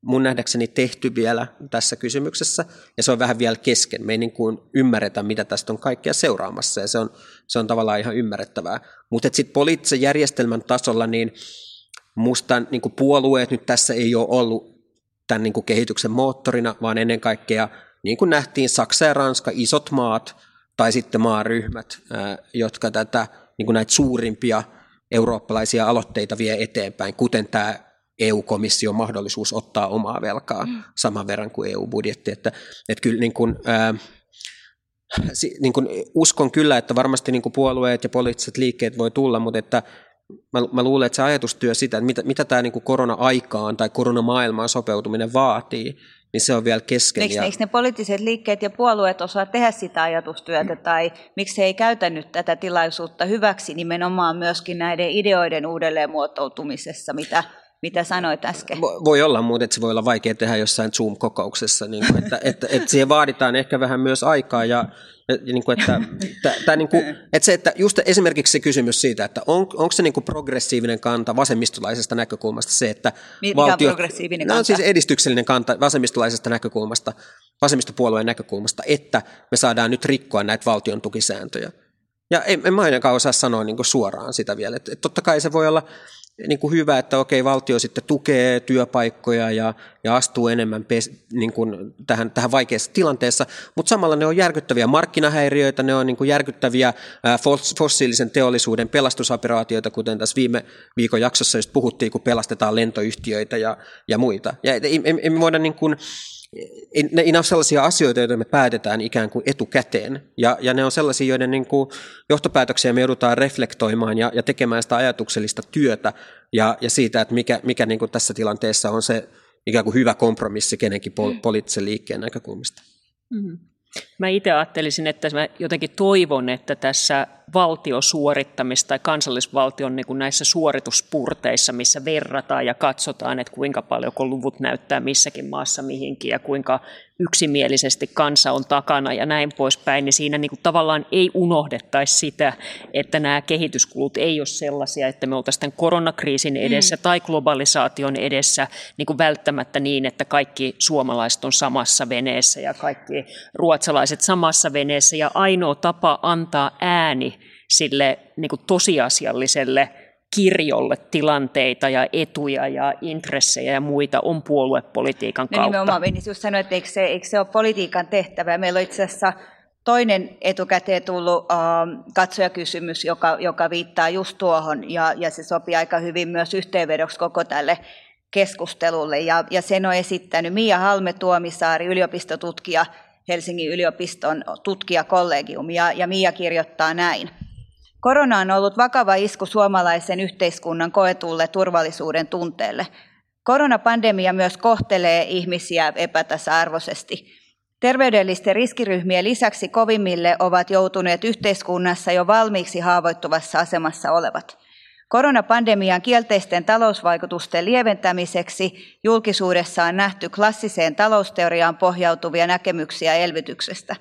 mun nähdäkseni tehty vielä tässä kysymyksessä, ja se on vähän vielä kesken. Me ei niin kuin ymmärretä, mitä tästä on kaikkea seuraamassa, ja se on, se on tavallaan ihan ymmärrettävää. Mutta sitten poliittisen järjestelmän tasolla, niin musta niin kuin puolueet nyt tässä ei ole ollut tämän niin kuin kehityksen moottorina, vaan ennen kaikkea, niin kuin nähtiin, Saksa ja Ranska, isot maat tai sitten maaryhmät, jotka tätä niin kuin näitä suurimpia eurooppalaisia aloitteita vie eteenpäin, kuten tämä EU-komission mahdollisuus ottaa omaa velkaa mm. saman verran kuin EU-budjetti. Että, että kyllä niin kuin, ää, niin kuin uskon kyllä, että varmasti niin kuin puolueet ja poliittiset liikkeet voi tulla, mutta että mä, mä luulen, että se ajatustyö sitä, että mitä, mitä tämä niin korona-aikaan tai koronamaailmaan sopeutuminen vaatii, niin se on vielä kesken. Eikö, ja... eikö ne poliittiset liikkeet ja puolueet osaa tehdä sitä ajatustyötä, tai miksi he ei käytä nyt tätä tilaisuutta hyväksi nimenomaan myöskin näiden ideoiden uudelleen muotoutumisessa, mitä mitä sanoit äsken. Voi olla, mutta että se voi olla vaikea tehdä jossain Zoom-kokouksessa, niin kuin, että, että, että siihen vaaditaan ehkä vähän myös aikaa ja niin kuin, että, tää, niin kuin, että se, että just esimerkiksi se kysymys siitä, että on, onko se niin kuin progressiivinen kanta vasemmistolaisesta näkökulmasta se, että Mikä valtio, progressiivinen kanta? No, siis edistyksellinen kanta vasemmistolaisesta näkökulmasta, vasemmistopuolueen näkökulmasta, että me saadaan nyt rikkoa näitä valtion tukisääntöjä. Ja en, en mä ainakaan osaa sanoa niin kuin suoraan sitä vielä. Että, että totta kai se voi olla niin kuin hyvä, että okei, valtio sitten tukee työpaikkoja ja, ja astuu enemmän pes, niin kuin tähän, tähän vaikeassa tilanteessa, mutta samalla ne on järkyttäviä markkinahäiriöitä, ne on niin kuin järkyttäviä fossiilisen teollisuuden pelastusoperaatioita, kuten tässä viime viikon jaksossa just puhuttiin, kun pelastetaan lentoyhtiöitä ja, ja muita. Ja emme em, voida niin kuin, ne, ne on sellaisia asioita, joita me päätetään ikään kuin etukäteen, ja, ja ne on sellaisia, joiden niin kuin johtopäätöksiä me joudutaan reflektoimaan ja, ja tekemään sitä ajatuksellista työtä, ja, ja siitä, että mikä, mikä niin kuin tässä tilanteessa on se ikään kuin hyvä kompromissi kenenkin pol- mm. poliittisen liikkeen näkökulmasta. Mm-hmm. Mä itse ajattelisin, että mä jotenkin toivon, että tässä valtiosuorittamista tai kansallisvaltion niin kuin näissä suorituspurteissa, missä verrataan ja katsotaan, että kuinka paljon kun luvut näyttää missäkin maassa mihinkin ja kuinka yksimielisesti kansa on takana ja näin poispäin, niin siinä niin kuin tavallaan ei unohdettaisi sitä, että nämä kehityskulut ei ole sellaisia, että me oltaisiin tämän koronakriisin mm. edessä mm. tai globalisaation edessä niin kuin välttämättä niin, että kaikki suomalaiset on samassa veneessä ja kaikki ruotsalaiset samassa veneessä ja ainoa tapa antaa ääni sille niin kuin tosiasialliselle kirjolle tilanteita ja etuja ja intressejä ja muita on puoluepolitiikan no, kautta. Nimenomaan, Vennis just sanoi, että eikö se, eikö se ole politiikan tehtävä. Meillä on itse asiassa toinen etukäteen tullut äh, katsojakysymys, joka, joka viittaa just tuohon, ja, ja se sopii aika hyvin myös yhteenvedoksi koko tälle keskustelulle. Ja, ja sen on esittänyt Mia Halme Tuomisaari, yliopistotutkija, Helsingin yliopiston tutkijakollegium, ja, ja Mia kirjoittaa näin. Korona on ollut vakava isku suomalaisen yhteiskunnan koetulle turvallisuuden tunteelle. Koronapandemia myös kohtelee ihmisiä epätasa-arvoisesti. Terveydellisten riskiryhmien lisäksi kovimmille ovat joutuneet yhteiskunnassa jo valmiiksi haavoittuvassa asemassa olevat. Koronapandemian kielteisten talousvaikutusten lieventämiseksi julkisuudessa on nähty klassiseen talousteoriaan pohjautuvia näkemyksiä elvytyksestä.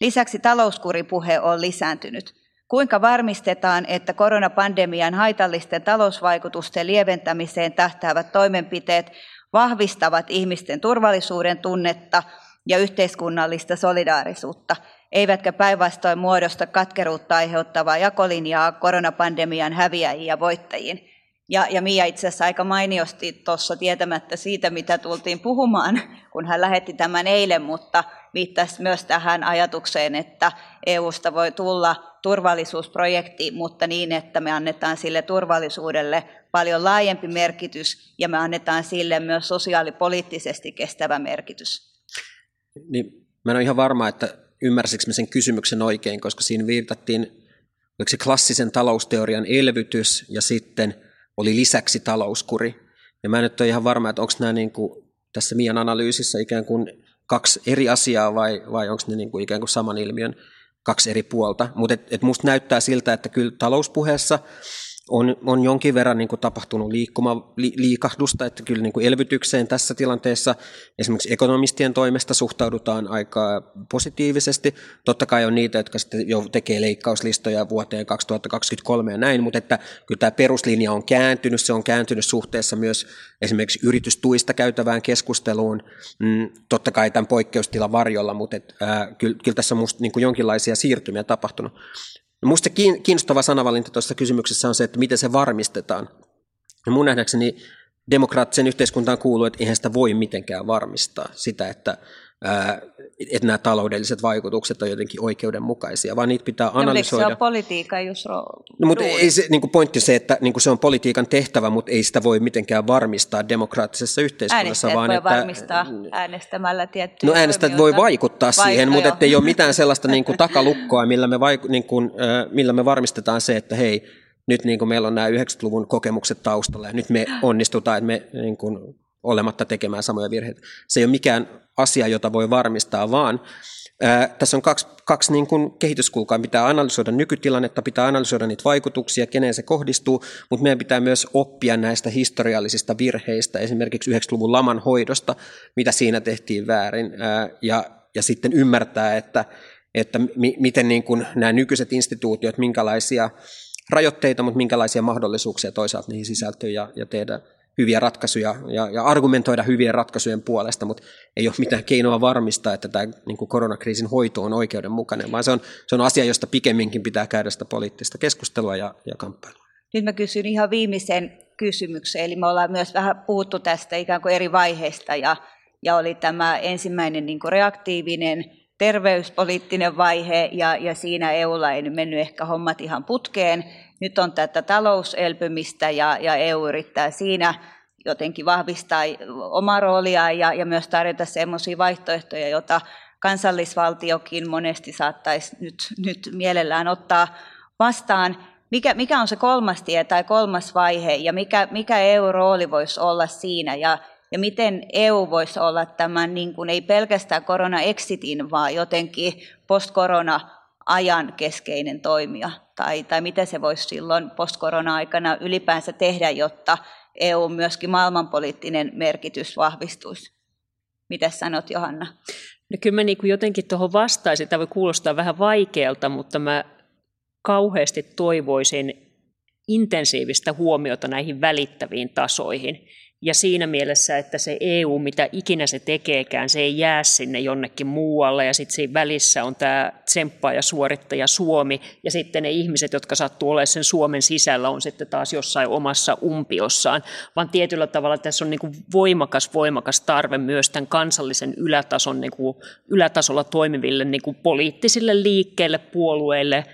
Lisäksi talouskuripuhe on lisääntynyt. Kuinka varmistetaan, että koronapandemian haitallisten talousvaikutusten lieventämiseen tähtäävät toimenpiteet vahvistavat ihmisten turvallisuuden tunnetta ja yhteiskunnallista solidaarisuutta, eivätkä päinvastoin muodosta katkeruutta aiheuttavaa jakolinjaa koronapandemian häviäjiin ja voittajiin. Ja, ja Mia itse asiassa aika mainiosti tuossa tietämättä siitä, mitä tultiin puhumaan, kun hän lähetti tämän eilen, mutta viittasi myös tähän ajatukseen, että EUsta voi tulla turvallisuusprojekti, mutta niin, että me annetaan sille turvallisuudelle paljon laajempi merkitys ja me annetaan sille myös sosiaalipoliittisesti kestävä merkitys. Niin, mä en ole ihan varma, että ymmärsikö sen kysymyksen oikein, koska siinä viitattiin, oliko se klassisen talousteorian elvytys ja sitten oli lisäksi talouskuri. Ja mä en nyt ole ihan varma, että onko nämä niin kuin tässä Mian analyysissä ikään kuin kaksi eri asiaa vai, vai onko ne niin kuin ikään kuin saman ilmiön kaksi eri puolta. Mutta et, et musta näyttää siltä, että kyllä talouspuheessa on, on jonkin verran niin kuin tapahtunut liikkuma, li, liikahdusta, että kyllä niin kuin elvytykseen tässä tilanteessa esimerkiksi ekonomistien toimesta suhtaudutaan aika positiivisesti. Totta kai on niitä, jotka sitten jo tekee leikkauslistoja vuoteen 2023 ja näin, mutta että kyllä tämä peruslinja on kääntynyt, se on kääntynyt suhteessa myös esimerkiksi yritystuista käytävään keskusteluun, mm, totta kai tämän poikkeustilan varjolla, mutta et, ää, kyllä, kyllä tässä on musta niin kuin jonkinlaisia siirtymiä tapahtunut. Minusta kiinnostava sanavalinta tuossa kysymyksessä on se, että miten se varmistetaan. Ja mun nähdäkseni demokraattisen yhteiskuntaan kuuluu, että eihän sitä voi mitenkään varmistaa sitä, että että nämä taloudelliset vaikutukset on jotenkin oikeudenmukaisia, vaan niitä pitää analysoida. No, se on politiikan just no, mutta ei se, niin kuin pointti se, että niin kuin se on politiikan tehtävä, mutta ei sitä voi mitenkään varmistaa demokraattisessa yhteiskunnassa. Äänestäjät vaan voi että, varmistaa äänestämällä tiettyjä No äänestäjät voi vaikuttaa siihen, mutta ei ole mitään sellaista niin kuin takalukkoa, millä me, vaiku, niin kuin, millä me varmistetaan se, että hei, nyt niin kuin meillä on nämä 90-luvun kokemukset taustalla ja nyt me onnistutaan, että me niin kuin, olematta tekemään samoja virheitä. Se ei ole mikään asia, jota voi varmistaa, vaan ää, tässä on kaksi, kaksi niin kuin kehityskulkaa. Pitää analysoida nykytilannetta, pitää analysoida niitä vaikutuksia, keneen se kohdistuu, mutta meidän pitää myös oppia näistä historiallisista virheistä, esimerkiksi 90-luvun laman hoidosta, mitä siinä tehtiin väärin, ää, ja, ja sitten ymmärtää, että, että mi, miten niin kuin nämä nykyiset instituutiot, minkälaisia rajoitteita, mutta minkälaisia mahdollisuuksia toisaalta niihin sisältyy ja, ja tehdä hyviä ratkaisuja ja, ja argumentoida hyvien ratkaisujen puolesta, mutta ei ole mitään keinoa varmistaa, että tämä niin kuin koronakriisin hoito on oikeudenmukainen, vaan se on, se on asia, josta pikemminkin pitää käydä sitä poliittista keskustelua ja, ja kamppailua. Nyt mä kysyn ihan viimeisen kysymyksen, eli me ollaan myös vähän puhuttu tästä ikään kuin eri vaiheista, ja, ja oli tämä ensimmäinen niin kuin reaktiivinen terveyspoliittinen vaihe, ja, ja siinä EUlla ei nyt mennyt ehkä hommat ihan putkeen, nyt on tätä talouselpymistä ja, ja EU yrittää siinä jotenkin vahvistaa omaa roolia ja, ja myös tarjota sellaisia vaihtoehtoja, joita kansallisvaltiokin monesti saattaisi nyt, nyt mielellään ottaa vastaan. Mikä, mikä on se kolmas tie tai kolmas vaihe ja mikä, mikä EU-rooli voisi olla siinä ja, ja miten EU voisi olla tämän niin kuin ei pelkästään korona-exitin, vaan jotenkin post-korona ajan keskeinen toimija, tai, tai mitä se voisi silloin post-korona-aikana ylipäänsä tehdä, jotta EU myöskin maailmanpoliittinen merkitys vahvistuisi. Mitä sanot, Johanna? No kyllä mä niin kuin jotenkin tuohon vastaisin, tämä voi kuulostaa vähän vaikealta, mutta mä kauheasti toivoisin intensiivistä huomiota näihin välittäviin tasoihin. Ja siinä mielessä, että se EU, mitä ikinä se tekeekään, se ei jää sinne jonnekin muualle. Ja sitten siinä välissä on tämä ja suorittaja Suomi. Ja sitten ne ihmiset, jotka sattuu olemaan sen Suomen sisällä, on sitten taas jossain omassa umpiossaan. Vaan tietyllä tavalla tässä on niin kuin voimakas, voimakas tarve myös tämän kansallisen ylätason, niin kuin ylätasolla toimiville niin kuin poliittisille liikkeille, puolueille,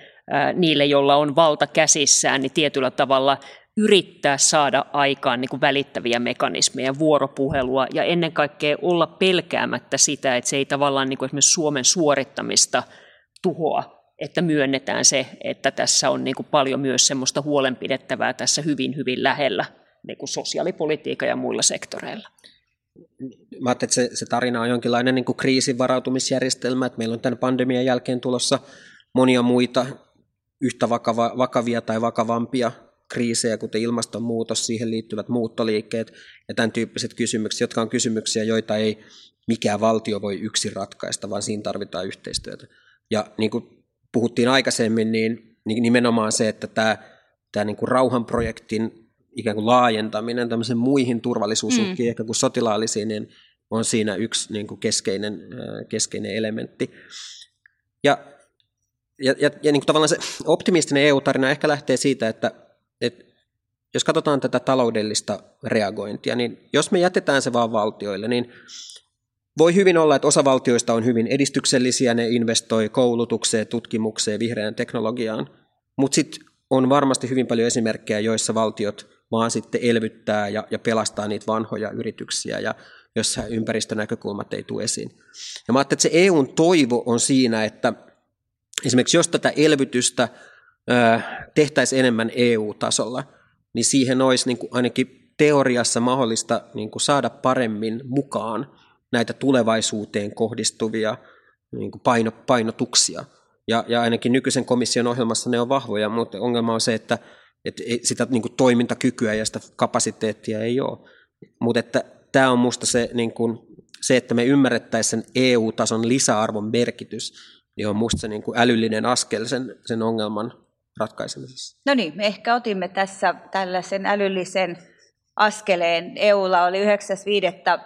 niille, joilla on valta käsissään, niin tietyllä tavalla yrittää saada aikaan niin kuin välittäviä mekanismeja, vuoropuhelua ja ennen kaikkea olla pelkäämättä sitä, että se ei tavallaan niin kuin esimerkiksi Suomen suorittamista tuhoa, että myönnetään se, että tässä on niin kuin paljon myös semmoista huolenpidettävää tässä hyvin, hyvin lähellä niin kuin ja muilla sektoreilla. Mä että se, se tarina on jonkinlainen niin kuin kriisin varautumisjärjestelmä, että meillä on tämän pandemian jälkeen tulossa monia muita yhtä vakava, vakavia tai vakavampia kriisejä, kuten ilmastonmuutos, siihen liittyvät muuttoliikkeet ja tämän tyyppiset kysymykset, jotka on kysymyksiä, joita ei mikään valtio voi yksin ratkaista, vaan siinä tarvitaan yhteistyötä. Ja niin kuin puhuttiin aikaisemmin, niin, niin nimenomaan se, että tämä, tämä niin kuin rauhanprojektin ikään kuin laajentaminen tämmöisen muihin turvallisuusuhkiin, mm. ehkä kuin sotilaallisiin, niin on siinä yksi niin kuin keskeinen, keskeinen elementti. Ja, ja, ja, ja niin kuin tavallaan se optimistinen EU-tarina ehkä lähtee siitä, että, että jos katsotaan tätä taloudellista reagointia, niin jos me jätetään se vaan valtioille, niin voi hyvin olla, että osa valtioista on hyvin edistyksellisiä, ne investoi koulutukseen, tutkimukseen, vihreään teknologiaan, mutta sitten on varmasti hyvin paljon esimerkkejä, joissa valtiot vaan sitten elvyttää ja, ja pelastaa niitä vanhoja yrityksiä ja jossa ympäristönäkökulmat ei tule esiin. Ja mä ajattelin, että se EUn toivo on siinä, että esimerkiksi jos tätä elvytystä tehtäisiin enemmän EU-tasolla, niin siihen olisi niin kuin ainakin teoriassa mahdollista niin kuin saada paremmin mukaan näitä tulevaisuuteen kohdistuvia niin kuin paino, painotuksia. Ja, ja ainakin nykyisen komission ohjelmassa ne on vahvoja, mutta ongelma on se, että, että sitä niin kuin toimintakykyä ja sitä kapasiteettia ei ole. Mutta että tämä on minusta se, niin se, että me ymmärrettäisiin sen EU-tason lisäarvon merkitys, niin on minusta se niin kuin älyllinen askel sen, sen ongelman ratkaisemisessa. No niin, me ehkä otimme tässä tällaisen älyllisen askeleen. EUlla oli 9.5.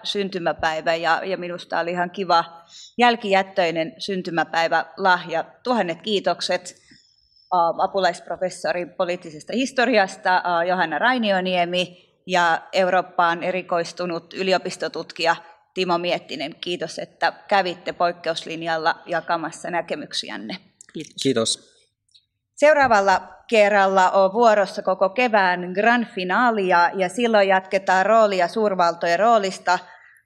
syntymäpäivä ja, ja minusta oli ihan kiva jälkijättöinen syntymäpäivä lahja. Tuhannet kiitokset apulaisprofessori poliittisesta historiasta Johanna Rainioniemi ja Eurooppaan erikoistunut yliopistotutkija Timo Miettinen. Kiitos, että kävitte poikkeuslinjalla jakamassa näkemyksiänne. Kiitos. Kiitos. Seuraavalla kerralla on vuorossa koko kevään grand finaalia ja silloin jatketaan roolia suurvaltojen roolista.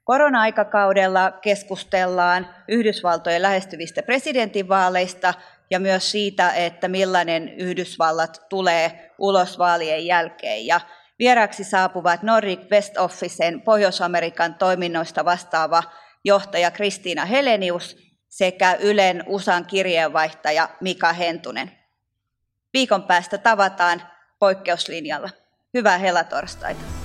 Korona-aikakaudella keskustellaan Yhdysvaltojen lähestyvistä presidentinvaaleista ja myös siitä, että millainen Yhdysvallat tulee ulos vaalien jälkeen. Ja vieraksi saapuvat Nordic West Officen Pohjois-Amerikan toiminnoista vastaava johtaja Kristiina Helenius sekä Ylen USAn kirjeenvaihtaja Mika Hentunen. Viikon päästä tavataan poikkeuslinjalla. Hyvää helatorstaita.